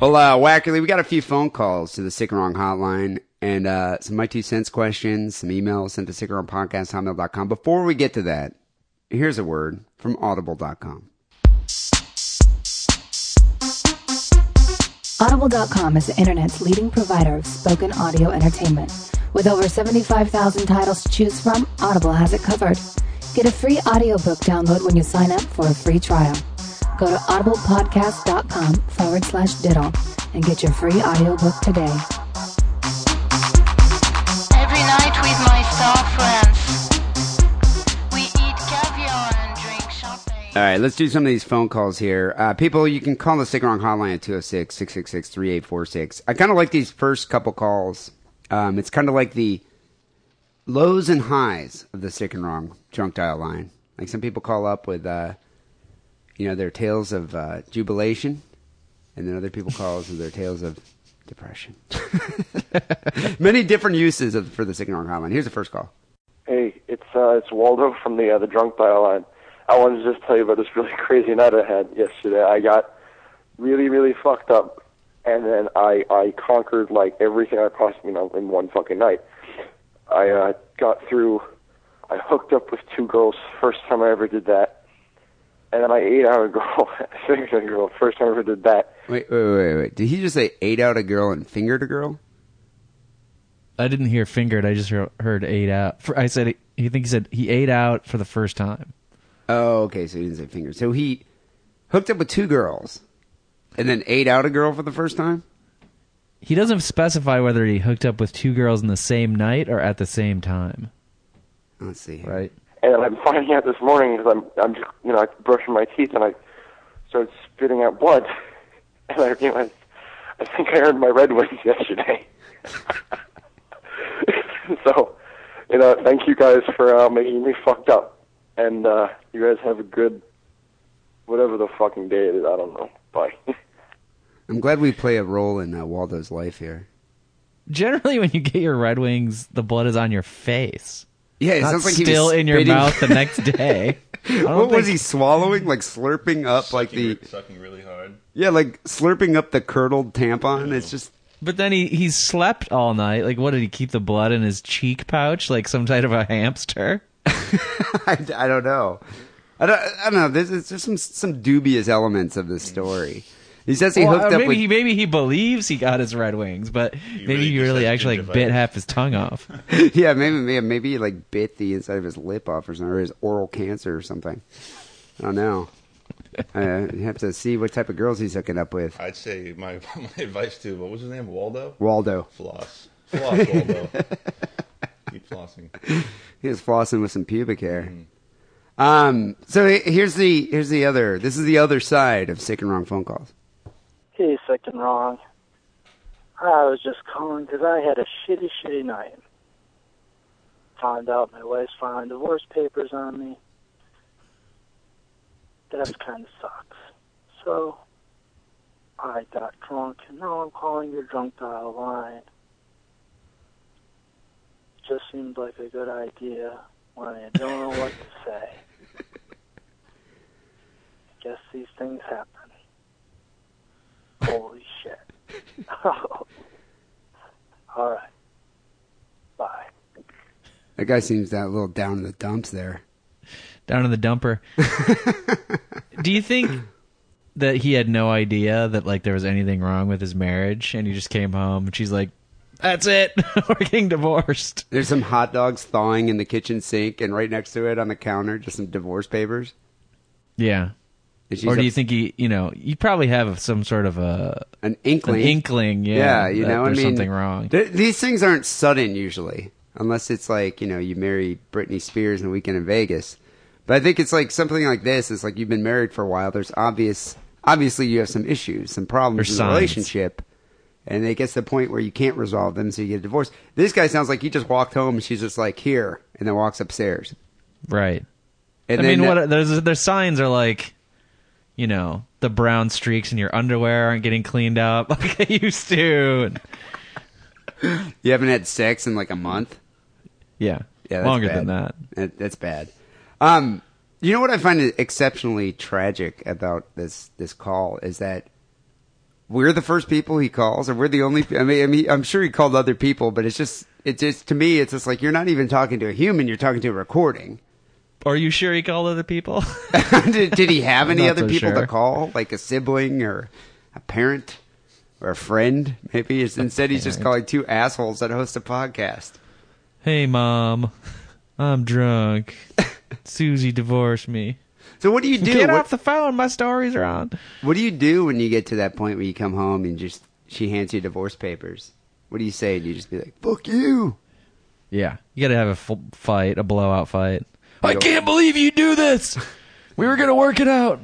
Well, uh, Wackerly, we got a few phone calls to the Sick and Wrong hotline and uh, some My Two Cents questions, some emails sent to sick and wrong podcast hotmail.com. Before we get to that, here's a word from audible.com. Audible.com is the internet's leading provider of spoken audio entertainment. With over 75,000 titles to choose from, Audible has it covered. Get a free audiobook download when you sign up for a free trial. Go to audiblepodcast.com forward slash diddle and get your free audiobook today. Every night with my star friends, we eat caviar and drink champagne. All right, let's do some of these phone calls here. Uh, people, you can call the Sick and Wrong hotline at 206 666 3846. I kind of like these first couple calls. Um, it's kind of like the lows and highs of the Sick and Wrong junk dial line. Like some people call up with, uh, you know, their tales of uh, jubilation, and then other people call with their tales of depression. Many different uses of, for the Sick and Wrong hotline. Here's the first call. Hey, it's uh, it's Waldo from the uh, the drunk dial line. I wanted to just tell you about this really crazy night I had yesterday. I got really really fucked up, and then I I conquered like everything I possibly you know in one fucking night. I uh, got through. I hooked up with two girls. First time I ever did that. And then I ate out a girl, fingered a girl. First time I ever did that. Wait, wait, wait, wait. Did he just say ate out a girl and fingered a girl? I didn't hear fingered. I just heard, heard ate out. I said he, he think he said he ate out for the first time. Oh, okay. So he didn't say fingered. So he hooked up with two girls and then ate out a girl for the first time? He doesn't specify whether he hooked up with two girls in the same night or at the same time. Let's see. Right. And I'm finding out this morning because I'm I'm just you know brushing my teeth and I started spitting out blood, and I realized I think I earned my Red Wings yesterday. so, you know, thank you guys for uh, making me fucked up, and uh, you guys have a good whatever the fucking day it is. I don't know. Bye. I'm glad we play a role in uh, Waldo's life here. Generally, when you get your Red Wings, the blood is on your face. Yeah, it Not sounds like he still was in your spitting- mouth the next day. I don't What was think- he swallowing? Like slurping up, like the sucking really hard. yeah, like slurping up the curdled tampon. It's just But then he he slept all night. Like, what did he keep the blood in his cheek pouch, like some type of a hamster? I, I don't know. I don't, I don't know. There's, there's some some dubious elements of this story. He says he Well, hooked uh, up maybe with he maybe he believes he got his Red Wings, but maybe really he really actually like bit half his tongue off. yeah, maybe, maybe maybe he like bit the inside of his lip off or something, or his oral cancer or something. I don't know. Uh, you have to see what type of girls he's hooking up with. I'd say my my advice to what was his name? Waldo. Waldo. Floss. Floss, Waldo. Keep flossing. He was flossing with some pubic hair. Um. So here's the here's the other. This is the other side of sick and wrong phone calls. Hey, sick and wrong. I was just calling because I had a shitty, shitty night. Found out my wife's filing divorce papers on me. That kind of sucks. So, I got drunk, and now I'm calling your drunk dial line. Just seemed like a good idea when I don't know what to say. Guess these things happen. Holy shit. All right. Bye. That guy seems that a little down in the dumps there. Down in the dumper. Do you think that he had no idea that like there was anything wrong with his marriage, and he just came home and she's like, "That's it, we're getting divorced." There's some hot dogs thawing in the kitchen sink, and right next to it on the counter, just some divorce papers. Yeah. Or do you think he, you know, you probably have some sort of a an inkling? an inkling, yeah, you know, there's I mean, something wrong. th- these things aren't sudden usually, unless it's like you know you marry Britney Spears in a weekend in Vegas. But I think it's like something like this. It's like you've been married for a while. There's obvious, obviously you have some issues, some problems There's in signs. the relationship, and it gets to the point where you can't resolve them, so you get a divorce. This guy sounds like he just walked home and she's just like here, and then walks upstairs. Right. And I then mean, what there's there's signs are like, you know, the brown streaks in your underwear aren't getting cleaned up like they used to. You haven't had sex in like a month. yeah, Yeah, that's longer bad. than that. That- That's bad. Um, you know what I find exceptionally tragic about this this call is that we're the first people he calls, or we're the only. I mean, I mean, I'm sure he called other people, but it's just, it's just to me, it's just like you're not even talking to a human; you're talking to a recording. Are you sure he called other people? did, did he have any other so people sure. to call, like a sibling or a parent or a friend? Maybe It's- instead he's just calling two assholes that host a podcast. hey, mom, I'm drunk. Susie divorced me. So what do you do? Get What- off the phone. My stories are on. What do you do when you get to that point where you come home and just she hands you divorce papers? What do you say? Do you just be like, "Fuck you"? Yeah, you got to have a f- fight, a blowout fight. I can't believe you do this. We were gonna work it out.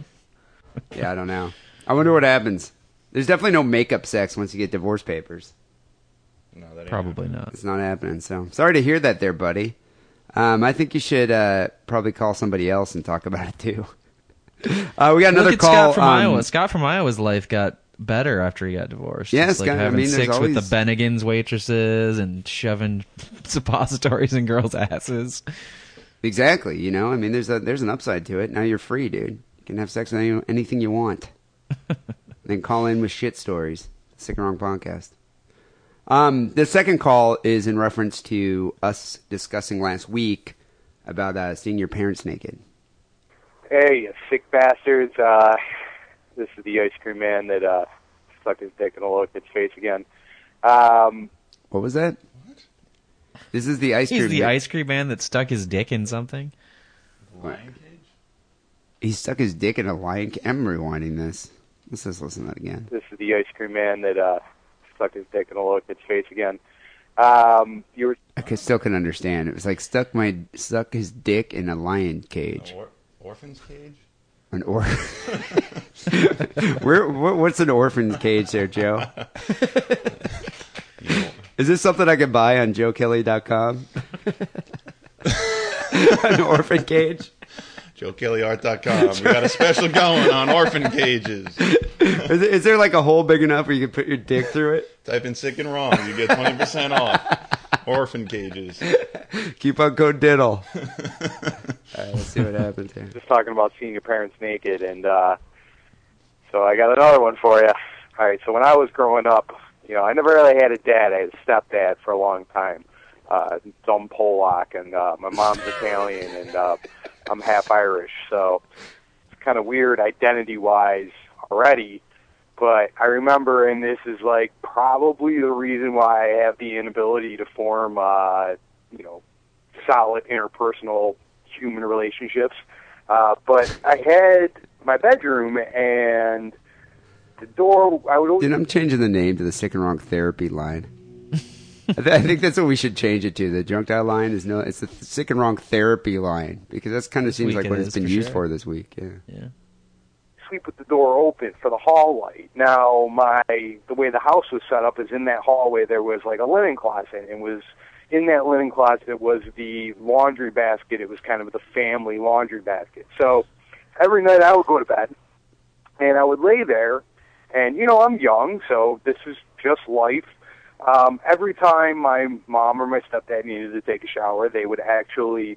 Yeah, I don't know. I wonder what happens. There's definitely no makeup sex once you get divorce papers. No, that ain't Probably not. It's not happening. So sorry to hear that, there, buddy. Um, I think you should uh, probably call somebody else and talk about it too. Uh, we got another Look at call. Scott from um, Iowa. Scott from Iowa's life got better after he got divorced. Yeah, Just, like Scott- I having mean, there's sex with the always- Bennigan's waitresses and shoving suppositories in girls' asses. Exactly. You know, I mean, there's a there's an upside to it. Now you're free, dude. You can have sex with any, anything you want. then call in with shit stories. Sick and Wrong podcast. Um, the second call is in reference to us discussing last week about uh, seeing your parents naked. Hey, you sick bastards. Uh, this is the ice cream man that uh, stuck his dick in a little kid's face again. Um, What was that? This is the ice He's cream. the man. ice cream man that stuck his dick in something. Lion cage. He stuck his dick in a lion. Ca- I'm rewinding this. Let's just listen to that again. this is the ice cream man that uh, stuck his dick in a little kid's face again. Um, you were I could, still can understand. It was like stuck my stuck his dick in a lion cage. Or- orphan's cage. An or. Where? What, what's an orphan's cage there, Joe? Is this something I can buy on JoeKelly.com? An orphan cage. JoeKellyArt.com. We got a special going on orphan cages. Is, it- is there like a hole big enough where you can put your dick through it? Type in sick and wrong. You get 20% off. Orphan cages. Keep Coupon code diddle. All right, let's see what happens here. just talking about seeing your parents naked, and uh, so I got another one for you. All right, so when I was growing up, you know, I never really had a dad. I had a stepdad for a long time, uh, dumb Polak, and uh, my mom's Italian, and uh, I'm half Irish, so it's kind of weird identity-wise already. But I remember, and this is like probably the reason why I have the inability to form, uh, you know, solid interpersonal human relationships. Uh, but I had my bedroom and the door. I would always Dude, I'm changing the name to the sick and wrong therapy line. I, th- I think that's what we should change it to. The drunk dial line is no, it's the sick and wrong therapy line because that's kind of This seems like it what is, it's been for used sure. for this week. Yeah. Yeah. sleep with the door open for the hall light. Now, my the way the house was set up is in that hallway there was like a linen closet, and was in that linen closet was the laundry basket. It was kind of the family laundry basket. So every night I would go to bed, and I would lay there, and you know I'm young, so this is just life. Um, every time my mom or my stepdad needed to take a shower, they would actually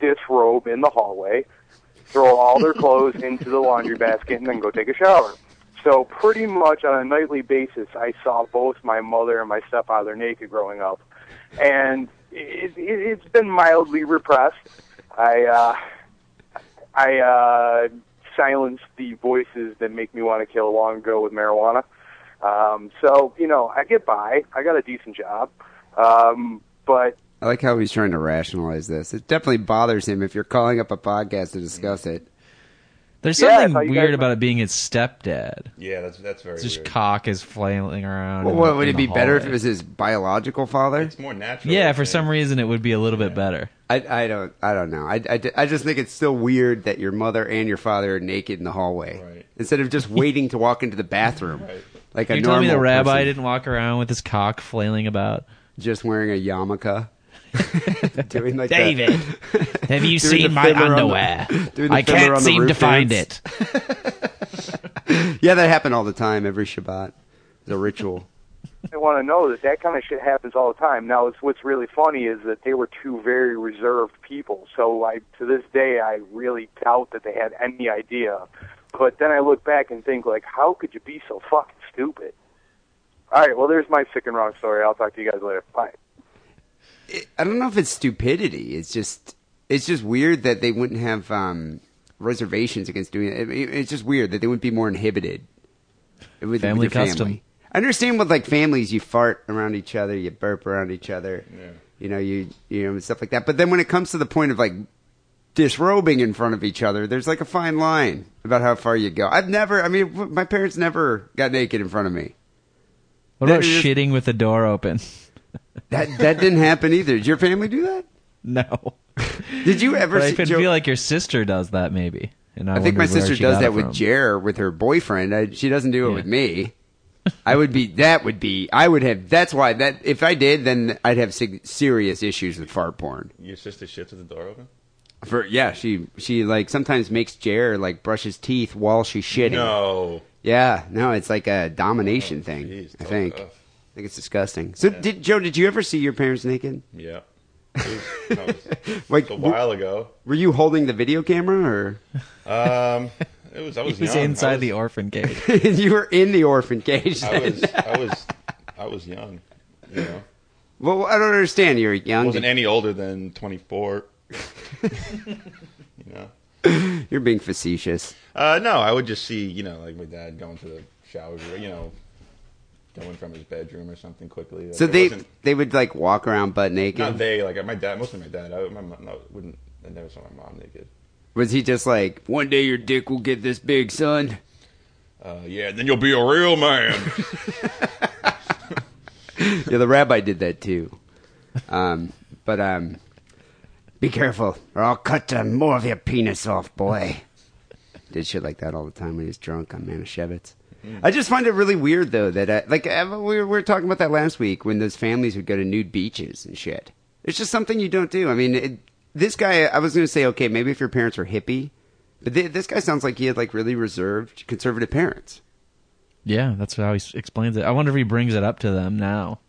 disrobe in the hallway, throw all their clothes into the laundry basket, and then go take a shower. So pretty much on a nightly basis, I saw both my mother and my stepfather naked growing up, and it, it, it's been mildly repressed. I uh, I uh, silenced the voices that make me want to kill a long ago with marijuana. Um, so you know, I get by. I got a decent job, um, but I like how he's trying to rationalize this. It definitely bothers him if you're calling up a podcast to discuss it. There's something thought you weird guys- about it being his stepdad. Yeah, that's that's very His weird. cock is flailing around. Well, what, the- would it the be better if it was his biological father? It's more natural. Yeah, for some reason it would be a little bit better. I, I don't I don't know. I, I, I just think it's still weird that your mother and your father are naked in the hallway Right. instead of just waiting to walk into the bathroom Right. like a You're telling me the normal rabbi person, didn't walk around with his cock flailing about? just wearing a yarmulke. doing like David, the, have you seen my fiddler on the- underwear? the I can't seem to find dance. it. yeah, that happened all the time every Shabbat. It's a ritual. I want to know that that kind of shit happens all the time. Now, it's, what's really funny is that they were two very reserved people. So, I to this day, I really doubt that they had any idea. But then I look back and think, like, how could you be so fucking stupid? All right, well, there's my sick and wrong story. I'll talk to you guys later. Bye. I don't know if it's stupidity. It's just it's just weird that they wouldn't have um, reservations against doing it. I It's just weird that they wouldn't be more inhibited. With, Family with your custom. Family. I understand with like families, you fart around each other, you burp around each other, Yeah. you know, you you know and stuff like that. But then when it comes to the point of like disrobing in front of each other, there's like a fine line about how far you go. I've never, I mean, my parents never got naked in front of me. What about That is- shitting with the door open? That that didn't happen either. Did your family do that? No. Did you ever? But I see, could Joe- feel like your sister does that maybe. And I, I think my sister does that with from. Jer with her boyfriend. I, she doesn't do it Yeah. with me. I would be. That would be. I would have. That's why. That if I did, then I'd have sig- serious issues with fart porn. Your sister shits with the door open? For yeah, she she like sometimes makes Jer like brush his teeth while she's shitting. No. Yeah, no, it's like a domination oh, thing. Jeez, I think. stuff. I think it's disgusting. So, did Joe? Did you ever see your parents naked? Yeah. It was, it was Like a while ago. Were you holding the video camera, or Um, it was. I was, He was young. inside I was, the orphan cage. you were in the orphan cage? I was. I was. I was young. You know, well, I don't understand. You're I young. wasn't any older than twenty four. you know. You're being facetious. Uh, no, I would just see, you know, like my dad going to the shower, you know, going from his bedroom or something quickly. Like, So they they would like walk around butt naked. not they, like my dad, mostly my dad. I, my mom, no, wouldn't. I never saw my mom naked. Was he just like, one day your dick will get this big, son? Uh, yeah, then you'll be a real man. yeah, the rabbi did that too. Um, but um, be careful, or I'll cut uh, more of your penis off, boy. Did shit like that all the time when he was drunk on Manischewitz. I just find it really weird though that uh, like uh, we were, we were talking about that last week when those families would go to nude beaches and shit. It's just something you don't do. I mean, it, this guy. I was going to say, okay, maybe if your parents were hippie, but th- this guy sounds like he had like really reserved conservative parents. Yeah, that's how he explains it. I wonder if he brings it up to them now.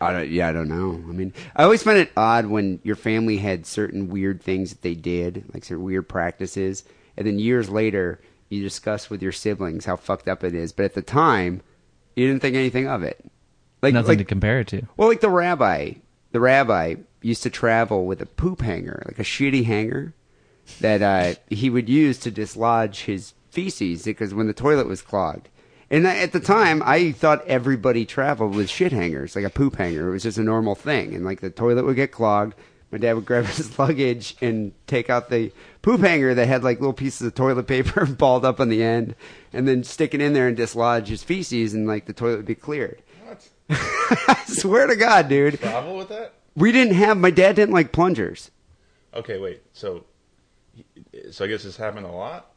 I don't, yeah, I don't know. I mean, I always find it odd when your family had certain weird things that they did, like certain weird practices, and then years later you discuss with your siblings how fucked up it is. But at the time, you didn't think anything of it. Like Nothing like, to compare it to. Well, like the rabbi, the rabbi used to travel with a poop hanger, like a shitty hanger that uh, he would use to dislodge his feces because when the toilet was clogged. And at the time, I thought everybody traveled with shit hangers, like a poop hanger. It was just a normal thing. And like the toilet would get clogged. My dad would grab his luggage and take out the poop hanger that had like little pieces of toilet paper balled up on the end and then stick it in there and dislodge his feces and like the toilet would be cleared. What? I swear to God, dude. Travel with that? We didn't have, my dad didn't like plungers Okay, wait. So, so I guess this happened a lot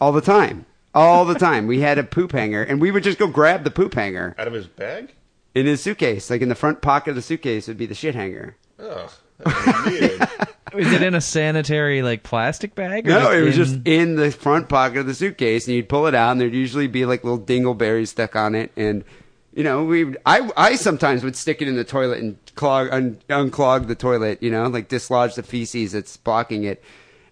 all the time. All the time. We had a poop hanger and we would just go grab the poop hanger out of his bag. in his suitcase. Like in the front pocket of the suitcase would be the shit hanger. Ugh, weird. It in a sanitary like plastic bag? Or No, it was in- just in the front pocket of the suitcase, and you'd pull it out, and there'd usually be like little dingleberries stuck on it, and you know, we I I sometimes would stick it in the toilet and clog un, unclog the toilet, you know, like dislodge the feces that's blocking it.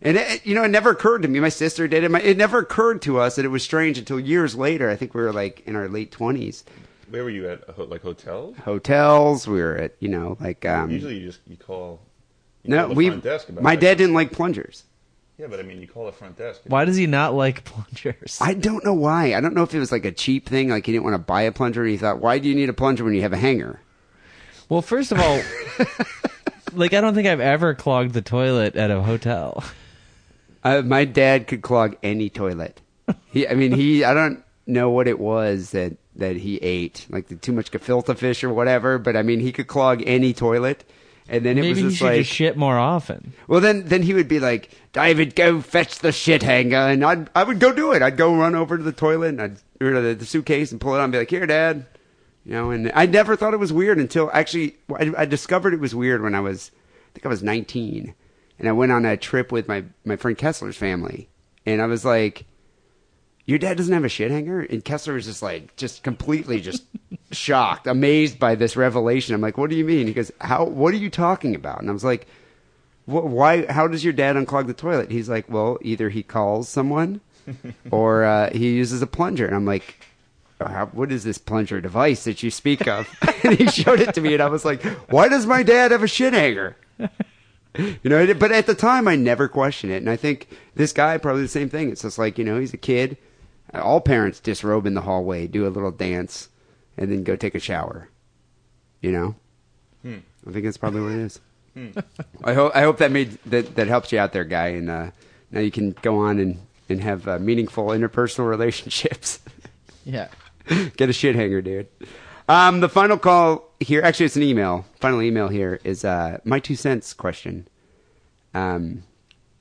And it, you know, it never occurred to me. My sister did it. My, it never occurred to us that it was strange until years later. I think we were like in our late twenties. Where were you at? Like hotels? Hotels. We were at you know like um. Usually, you just you call. You no, call the we. front desk about My that. dad didn't like plungers. Yeah, but I mean, you call the front desk. Why does he not like plungers? I don't know why. I don't know if it was like a cheap thing, like he didn't want to buy a plunger, and he thought, "Why do you need a plunger when you have a hanger?" Well, first of all, like I don't think I've ever clogged the toilet at a hotel. Uh, my dad could clog any toilet. He, I mean, he. I don't know what it was that that he ate, like the, too much gefilte fish or whatever. But I mean, he could clog any toilet, and then it Maybe was he just should like, just shit more often. well, then then he would be like, "David, go fetch the shit hanger," and I'd I would go do it. I'd go run over to the toilet and I'd or to the, the suitcase and pull it out and be like, "Here, Dad." You know, and I never thought it was weird until actually I, I discovered it was weird when I was, I think I was 19, and I went on a trip with my my friend Kessler's family, and I was like, "Your dad doesn't have a shit hanger?" And Kessler was just like, just completely just shocked, amazed by this revelation. I'm like, "What do you mean?" He goes, "How? What are you talking about?" And I was like, "Why? How does your dad unclog the toilet?" He's like, "Well, either he calls someone, or uh, he uses a plunger." And I'm like. "How- what is this plunger device that you speak of? and he showed it to me, and I was like, why does my dad have a shit hanger? You know, but at the time, I never questioned it. And I think this guy, probably the same thing. It's just like, you know, he's a kid. All parents disrobe in the hallway, do a little dance, and then go take a shower. You know? Hmm. I think that's probably what it is. Hmm. I hope I hope that made that that helps you out there, guy, and uh, now you can go on and and have uh, meaningful interpersonal relationships. Yeah. Get a shit hanger, dude. Um, the final call here, actually, it's an email. Final email here is uh, my two cents question. Um,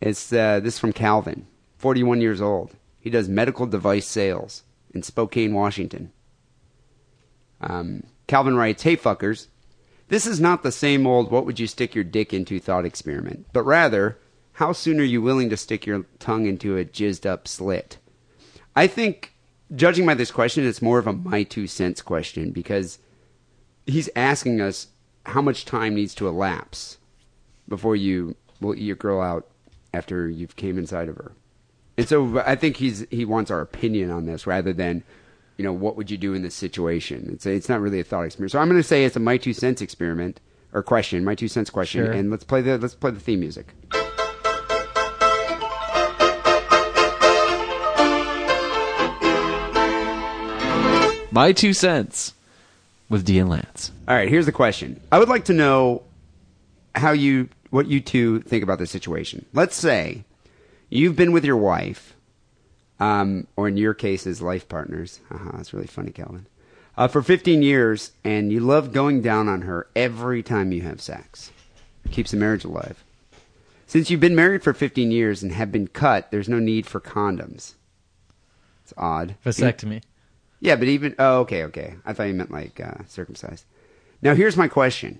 it's uh, this is from Calvin, 41 years old. He does medical device sales in Spokane, Washington. Um, Calvin writes, Hey fuckers, this is not the same old what would you stick your dick into thought experiment, but rather, how soon are you willing to stick your tongue into a jizzed up slit? I think, judging by this question, it's more of a my two cents question because he's asking us how much time needs to elapse before you will eat your girl out after you've came inside of her. And so I think he's he wants our opinion on this rather than, you know, what would you do in this situation? It's it's not really a thought experiment. So I'm going to say it's a my two cents experiment or question, my two cents question, Sure. and let's play the let's play the theme music. My two cents with Dee and Lance. All right, here's the question. I would like to know how you what you two think about this situation. Let's say you've been with your wife, um, or in your case, as life partners. Haha, that's really funny, Calvin. Uh, for 15 years, and you love going down on her every time you have sex. Keeps the marriage alive. Since you've been married for 15 years and have been cut, there's no need for condoms. It's odd. Vasectomy. Yeah, but even oh, okay, okay. I thought you meant like uh, circumcised. Now here's my question: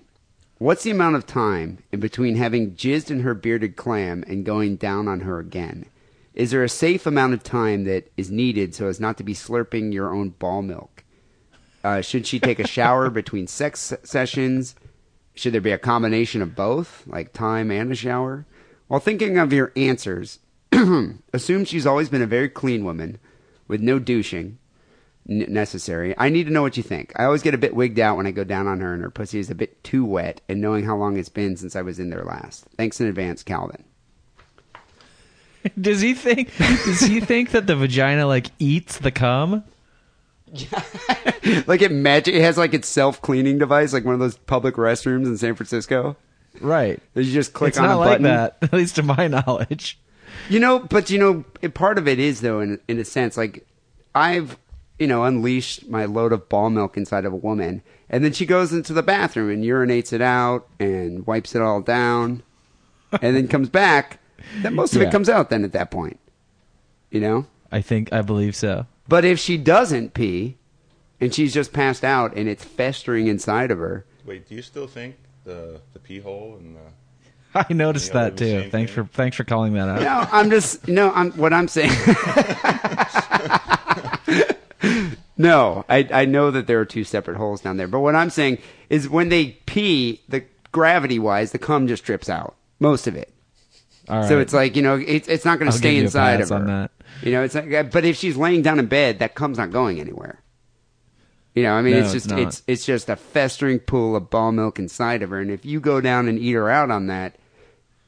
What's the amount of time in between having jizzed in her bearded clam and going down on her again? Is there a safe amount of time that is needed so as not to be slurping your own ball milk? Uh, should she take a shower between sex sessions? Should there be a combination of both, like time and a shower? While thinking of your answers, assume she's always been a very clean woman with no douching necessary. I need to know what you think. I always get a bit wigged out when I go down on her and her pussy is a bit too wet, and knowing how long it's been since I was in there last. Thanks in advance, Calvin. Does he think? Does he think that the vagina like eats the cum? like it magic, it has like its self cleaning device, like one of those public restrooms in San Francisco. Right. You just click it's on not a like button. that, at least to my knowledge. You know, but you know, part of it is though, in in a sense, like I've you know unleashed my load of ball milk inside of a woman, and then she goes into the bathroom and urinates it out and wipes it all down, and then comes back. Then most of Yeah. it comes out then at that point. You know, I think I believe so. but if she doesn't pee, and she's just passed out and it's festering inside of her, Wait, do you still think the the pee hole and the I noticed Yeah, that too. same Thanks for thanks for calling that out. No, I'm just no. I'm what I'm saying. no, I I know that there are two separate holes down there, but what I'm saying is when they pee, the gravity wise, the cum just drips out most of it. All So it's like you know, it's it's not going I'll to give stay you a inside pass of her. on that. You know, it's like, uh, but if she's laying down in bed, that cum's not going anywhere. You know, I mean, No, it's it's just not. it's it's just a festering pool of ball milk inside of her, and if you go down and eat her out on that,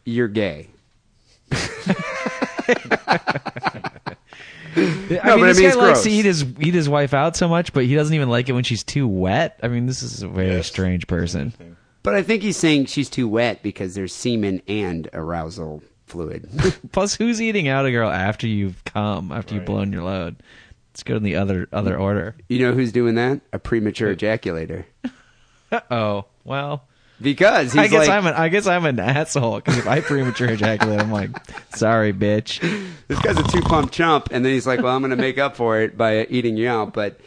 you're gay. I No, mean, but I mean, guy likes gross. to eat his eat his wife out so much, but he doesn't even like it when she's too wet. I mean, this is a very strange person. But I think he's saying she's too wet because there's semen and arousal fluid. Plus, who's eating out a girl after you've come, after you've blown your load? Let's go in the other other order. you know who's doing that? A premature ejaculator. Oh well, Because he's I guess like, I'm an I guess I'm an asshole because if I premature ejaculate, I'm like, sorry, bitch. this guy's a two pump chump, and then he's like, well, I'm going to make up for it by eating you out. But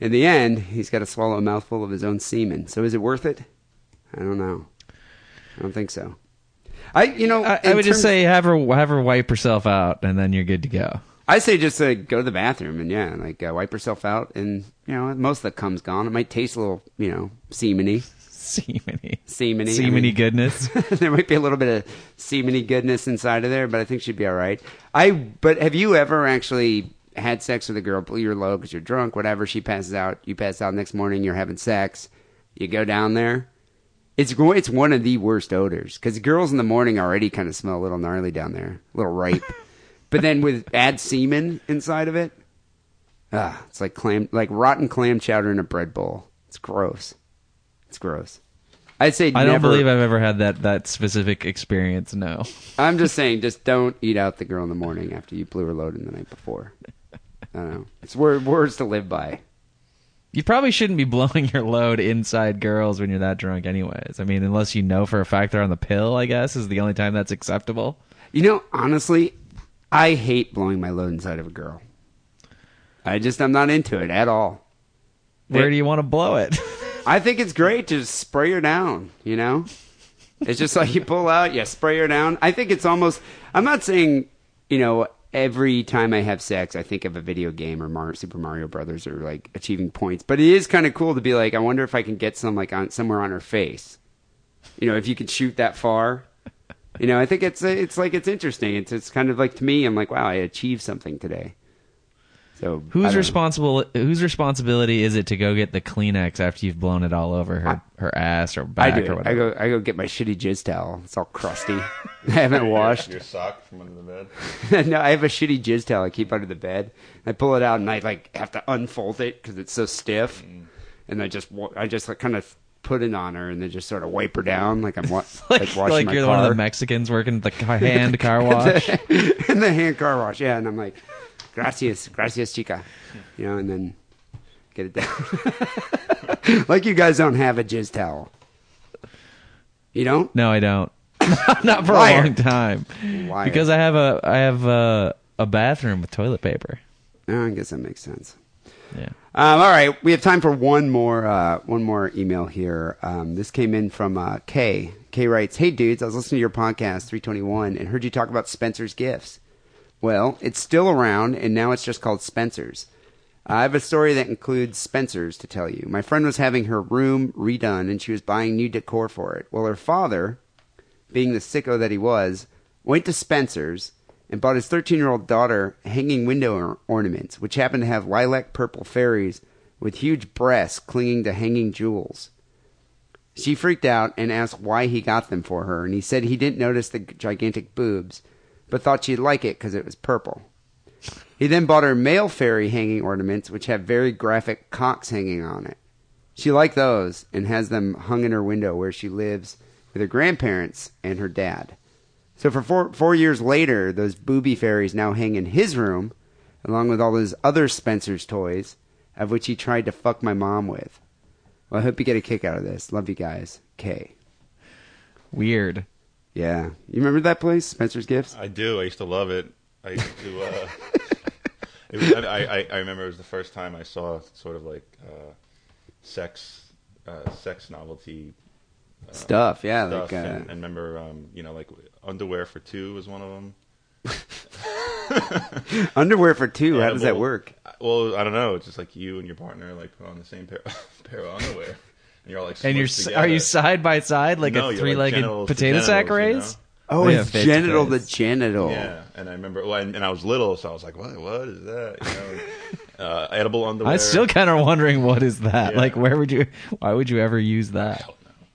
in the end, he's got to swallow a mouthful of his own semen. So is it worth it? I don't know. I don't think so. I, you know, I, I would just say have her have her wipe herself out, and then you're good to go. I say just uh, go to the bathroom and yeah, like uh, wipe yourself out, and you know most of the cum's gone. It might taste a little, you know, semeny, Semeny, semeny, I semeny mean- goodness. there might be a little bit of semeny goodness inside of there, but I think she'd be all right. I. But have you ever actually had sex with a girl, blew your low because you're drunk, whatever? She passes out, you pass out next morning, you're having sex, you go down there. It's it's one of the worst odors because girls in the morning already kind of smell a little gnarly down there, a little ripe. but then with add semen inside of it, ah, it's like clam, like rotten clam chowder in a bread bowl. It's gross. It's gross. I'd say I don't believe I've ever had that that specific experience. No. I'm just saying, just don't eat out the girl in the morning after you blew her load in the night before. I don't know. It's word, words to live by. You probably shouldn't be blowing your load inside girls when you're that drunk, anyways. I mean, unless you know for a fact they're on the pill, I guess, is the only time that's acceptable. You know, honestly, I hate blowing my load inside of a girl. I just, I'm not into it at all. Where do you want to blow it? I think it's great to spray her down, you know? It's just like you pull out, you spray her down. I think it's almost, I'm not saying, you know, every time I have sex, I think of a video game or Mar- Super Mario Brothers or like achieving points, but it is kind of cool to be like, I wonder if I can get some like on somewhere on her face. You know, if you could shoot that far. You know, I think it's it's like it's interesting. It's it's kind of like to me, I'm like, wow, I achieved something today. So I Whose responsible? Whose responsibility is it to go get the Kleenex after you've blown it all over her her ass or I back do. or whatever? I go. I go get my shitty jizz towel. It's all crusty. I haven't washed. Your sock from under the bed. no, I have a shitty jizz towel I keep under the bed. I pull it out and I like have to unfold it because it's so stiff, mm. and I just I just like kind of put it on her and then just sort of wipe her down like I'm wa- like, like, washing like my you're car. one of the Mexicans working the hand car wash. in the hand car wash, yeah. And I'm like, gracias, gracias, chica, you know, and then Get it down. like you guys don't have a jizz towel. You don't? No, I don't. Not for Liar. a long time. Liar. Because I have a I have a, a bathroom with toilet paper. Oh, I guess that makes sense. Yeah. Um, all right, we have time for one more uh, one more email here. Um, this came in from uh, Kay. Kay writes, "Hey dudes, I was listening to your podcast 321 and heard you talk about Spencer's Gifts. Well, it's still around and now it's just called Spencer's. I have a story that includes Spencer's to tell you. My friend was having her room redone and she was buying new decor for it. Well, her father, being the sicko that he was, went to Spencer's and bought his 13 year old daughter hanging window or- ornaments, which happened to have lilac purple fairies with huge breasts clinging to hanging jewels. She freaked out and asked why he got them for her, and he said he didn't notice the gigantic boobs, but thought she'd like it because it was purple. He then bought her male fairy hanging ornaments, which have very graphic cocks hanging on it. She liked those and has them hung in her window where she lives with her grandparents and her dad. So for four, four years later, those booby fairies now hang in his room, along with all his other Spencer's toys, of which he tried to fuck my mom with. Well, I hope you get a kick out of this. Love you guys. K. Weird. Yeah. You remember that place, Spencer's Gifts? I do. I used to love it. I used to. Uh, it was, I, I I remember it was the first time I saw sort of like uh, sex uh, sex novelty uh, Stuff, yeah, stuff. like, uh, and, and remember um, you know like underwear for two was one of them. Underwear for two. How Yeah, does that work? Well, I don't know. It's just like you and your partner like put on the same pair pair of underwear, you're all like. And you're together. are you side by side like No, a three-legged genitals to potato sack genitals, you race? know? Oh, Yeah, it's genital to genital. Yeah, and I remember, well, and, and I was little, so I was like, "What? What is that?" You know, uh, edible underwear. I'm still kind of wondering what is that? Yeah. Like, where would you? Why would you ever use that?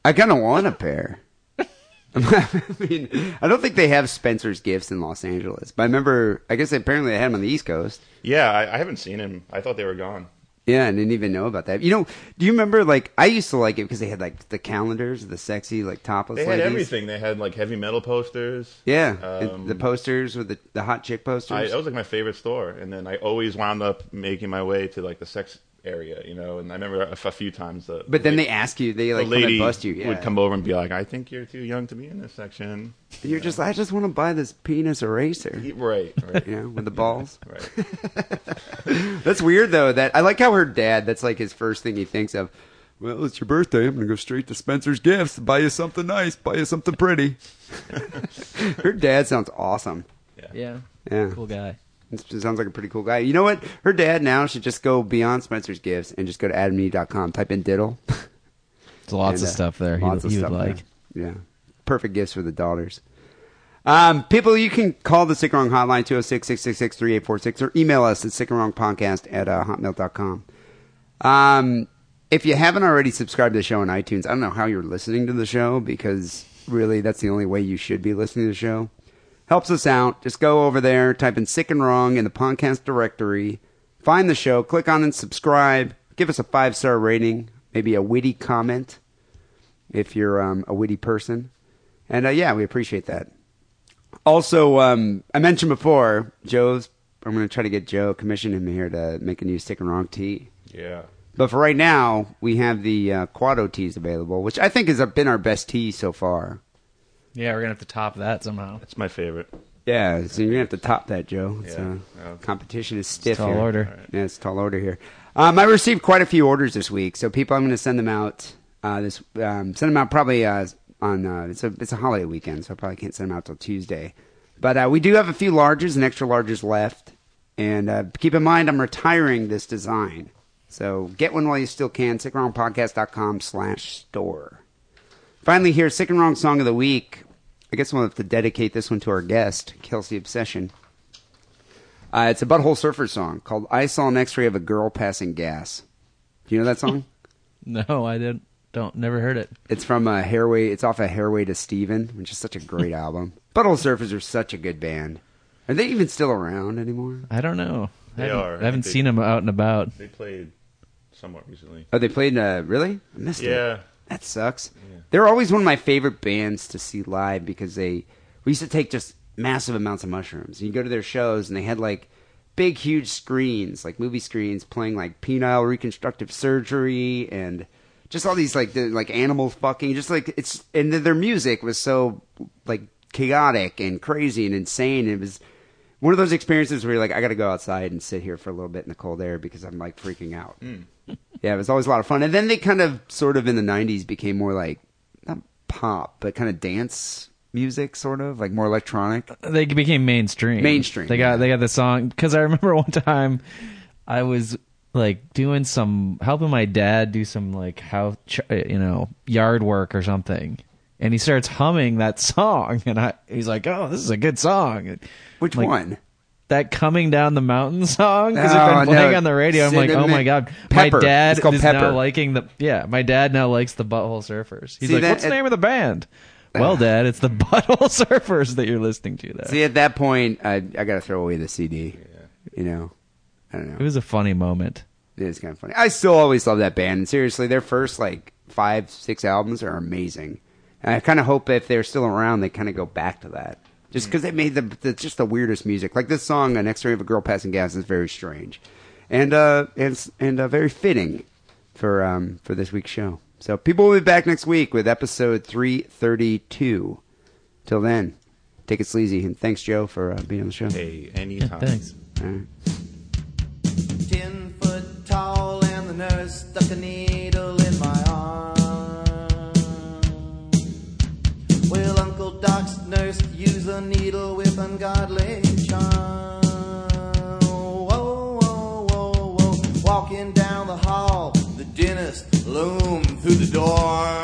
I kind of want a pair. I mean, I don't think they have Spencer's Gifts in Los Angeles, but I remember. I guess apparently they had them on the East Coast. Yeah, I, I haven't seen him. I thought they were gone. Yeah, I didn't even know about that. You know, do you remember? Like, I used to like it because they had like the calendars, the sexy like topless. They had ladies. everything. They had like heavy metal posters. Yeah, Um, the posters with the the hot chick posters. I, that was like my favorite store, and then I always wound up making my way to like the sex area, you know. And I remember a, a few times the but then they ask you, they like the come and bust you. Yeah. would come over and be like, "I think you're too young to be in this section." And you're just, I just want to buy this penis eraser. Right, right. You know, with the balls. Right. That's weird though. That I like how her dad. That's like his first thing he thinks of. Well, it's your birthday. I'm gonna go straight to Spencer's Gifts, buy you something nice, buy you something pretty. her dad sounds awesome. Yeah. Yeah, Cool guy. It sounds like a pretty cool guy. You know what? Her dad now should just go beyond Spencer's Gifts and just go to adamandeve.com, type in diddle. There's lots And, of uh, stuff there. He, lots of he would stuff like. there. Yeah. Perfect gifts for the daughters. Um, people, you can call the Sick Wrong hotline, 206-666-3846, or email us at sickandwrongpodcast at uh, hotmail.com. Um, if you haven't already subscribed to the show on iTunes, I don't know how you're listening to the show because really that's the only way you should be listening to the show. Helps us out. Just go over there, type in Sick and Wrong in the podcast directory, find the show, click on and subscribe, give us a five star rating, maybe a witty comment if you're um, a witty person. And uh, yeah, we appreciate that. Also, um, I mentioned before, Joe's. I'm going to try to get Joe commission him here to make a new Sick and wrong tea. Yeah. But for right now, we have the uh, Quado teas available, which I think has been our best tea so far. Yeah, we're gonna have to top that somehow. It's my favorite. Yeah, so you're gonna have to top that, Joe. It's, Yeah. uh, Yeah. competition is stiff. tall here. order. Yeah, it's tall order here. Um, I received quite a few orders this week, so people, I'm going to send them out. Uh, this um, send them out probably uh, on uh, it's a it's a holiday weekend, so I probably can't send them out till Tuesday. But uh, we do have a few larges and extra larges left, and uh, keep in mind I'm retiring this design, so get one while you still can. SickandWrongPodcast.com slash store. Finally, here, Sick and Wrong Song of the Week. I guess we'll have to dedicate this one to our guest, Kelsey Obsession. Uh, it's a Butthole Surfer song called I Saw an X-Ray of a Girl Passing Gas. Do you know that song? No, I didn't. Don't. Never heard it. it's from uh, Hairway. It's off of Hairway to Steven, which is such a great album. Butthole Surfers are such a good band. Are they even still around anymore? I don't know. They I haven't, are. I haven't They- seen them out and about. They played somewhat recently. Oh, they played. Uh, really? I missed it. Yeah. That sucks. They're always one of my favorite bands to see live because they we used to take just massive amounts of mushrooms. You go to their shows and they had like big, huge screens, like movie screens, playing like penile reconstructive surgery and just all these like the, like animals fucking. Just like it's and their music was so like chaotic and crazy and insane. It was one of those experiences where you're like, I got to go outside and sit here for a little bit in the cold air because I'm like freaking out. Mm. Yeah, it was always a lot of fun. And then they kind of sort of in the 90s became more like not pop, but kind of dance music sort of, like more electronic. they became mainstream. Mainstream, They got they got the song because I remember one time I was like doing some helping my dad do some like how you know yard work or something, and he starts humming that song, and I he's like, "Oh, this is a good song." Which Like, one? That coming down the mountain song because Oh, it's been oh, playing no. on the radio. I'm like, oh my god, Pepper. my dad is Pepper. now liking the yeah. My dad now likes the Butthole Surfers. He's See, like, that- what's the name of the band? Well, Dad, it's the Butthole Surfers that you're listening to. There, See, at that point, I I got to throw away the CD. You know, I don't know. it was a funny moment. It is kind of funny. I still always love that band. And seriously, their first like five, six albums are amazing. And I kind of hope if they're still around, they kind of go back to that. Just because they made the, the just the weirdest music. Like this song, "An X-Ray of a Girl Passing Gas," is very strange, and uh, and and uh, very fitting for um for this week's show. So people will be back next week with episode three thirty two. Till then, take it sleazy, and thanks Joe for uh, being on the show. Hey, anytime. thanks. All right. Ten foot tall, and the nurse stuck a needle ungodly charm. Whoa, whoa, whoa, whoa. Walking down the hall, the dentist loomed through the door.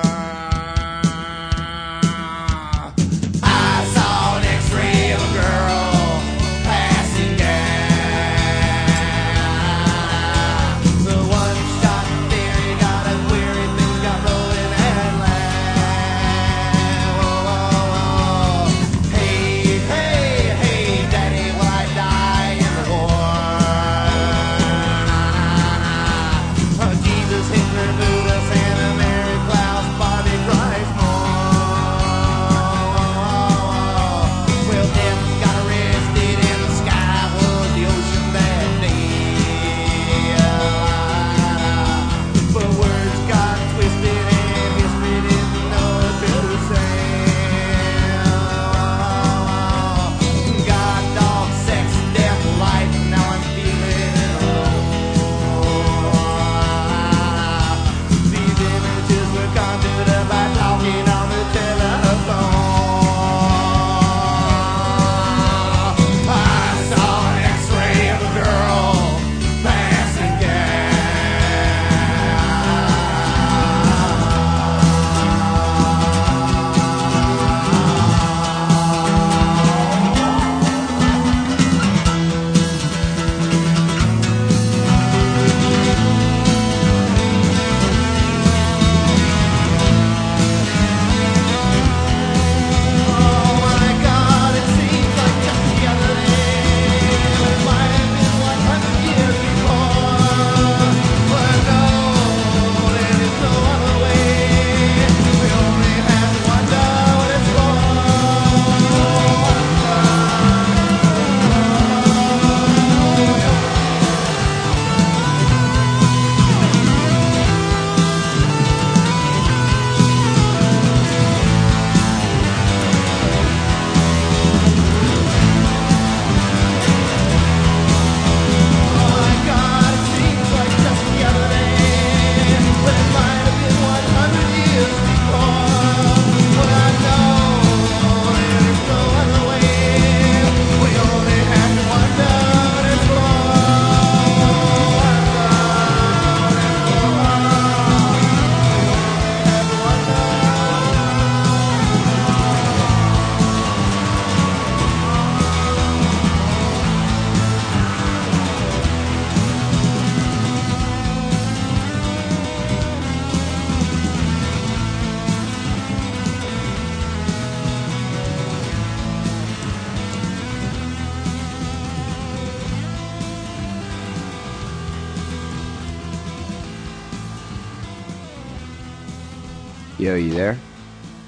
You there?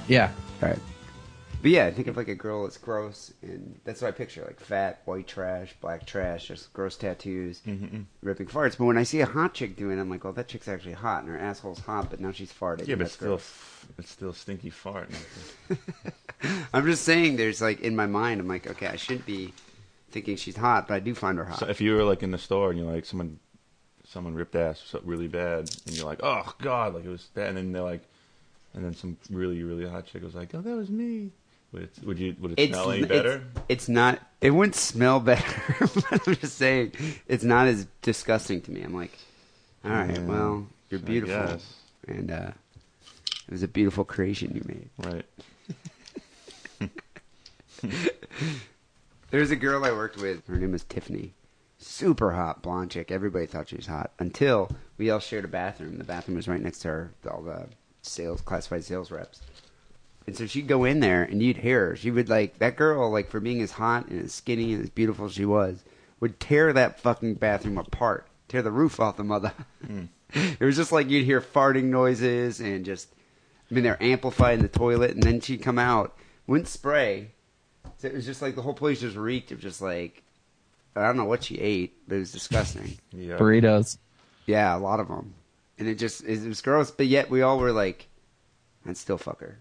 Yeah. All right. But yeah, I think of like a girl that's gross, and that's what I picture: like fat, white trash, black trash, just gross tattoos, Mm-hmm. ripping farts. But when I see a hot chick doing it, I'm like, well, that chick's actually hot, and her asshole's hot, but now she's farted. Yeah, but that's still, f- it's still stinky fart. I'm just saying, there's like in my mind, I'm like, okay, I shouldn't be thinking she's hot, but I do find her hot. So if you were like in the store and you're like someone, someone ripped ass really bad, and you're like, oh god, like it was bad, and then they're like, and then some really really hot chick was like, oh that was me. Would it, would you would it It's, smell any better? It's, not. It wouldn't smell better. but I'm just saying, it's not as disgusting to me. I'm like, all right, Yeah, well, you're beautiful, and uh, it was a beautiful creation you made. Right. There was a girl I worked with. Her name was Tiffany. Super hot blonde chick. Everybody thought she was hot until we all shared a bathroom. The bathroom was right next to her. All the sales, classified sales reps. And so she'd go in there, and you'd hear her. She would like that girl, like for being as hot and as skinny and as beautiful as she was, would tear that fucking bathroom apart, tear the roof off the mother. Mm. it was just like you'd hear farting noises and just, I mean, they're amplifying the toilet, and then she'd come out, wouldn't spray. So it was just like the whole place just reeked of just like, I don't know what she ate, but it was disgusting. Yeah. Burritos. Yeah, a lot of them, and it just it was gross. But yet we all were like, I'd still fuck her.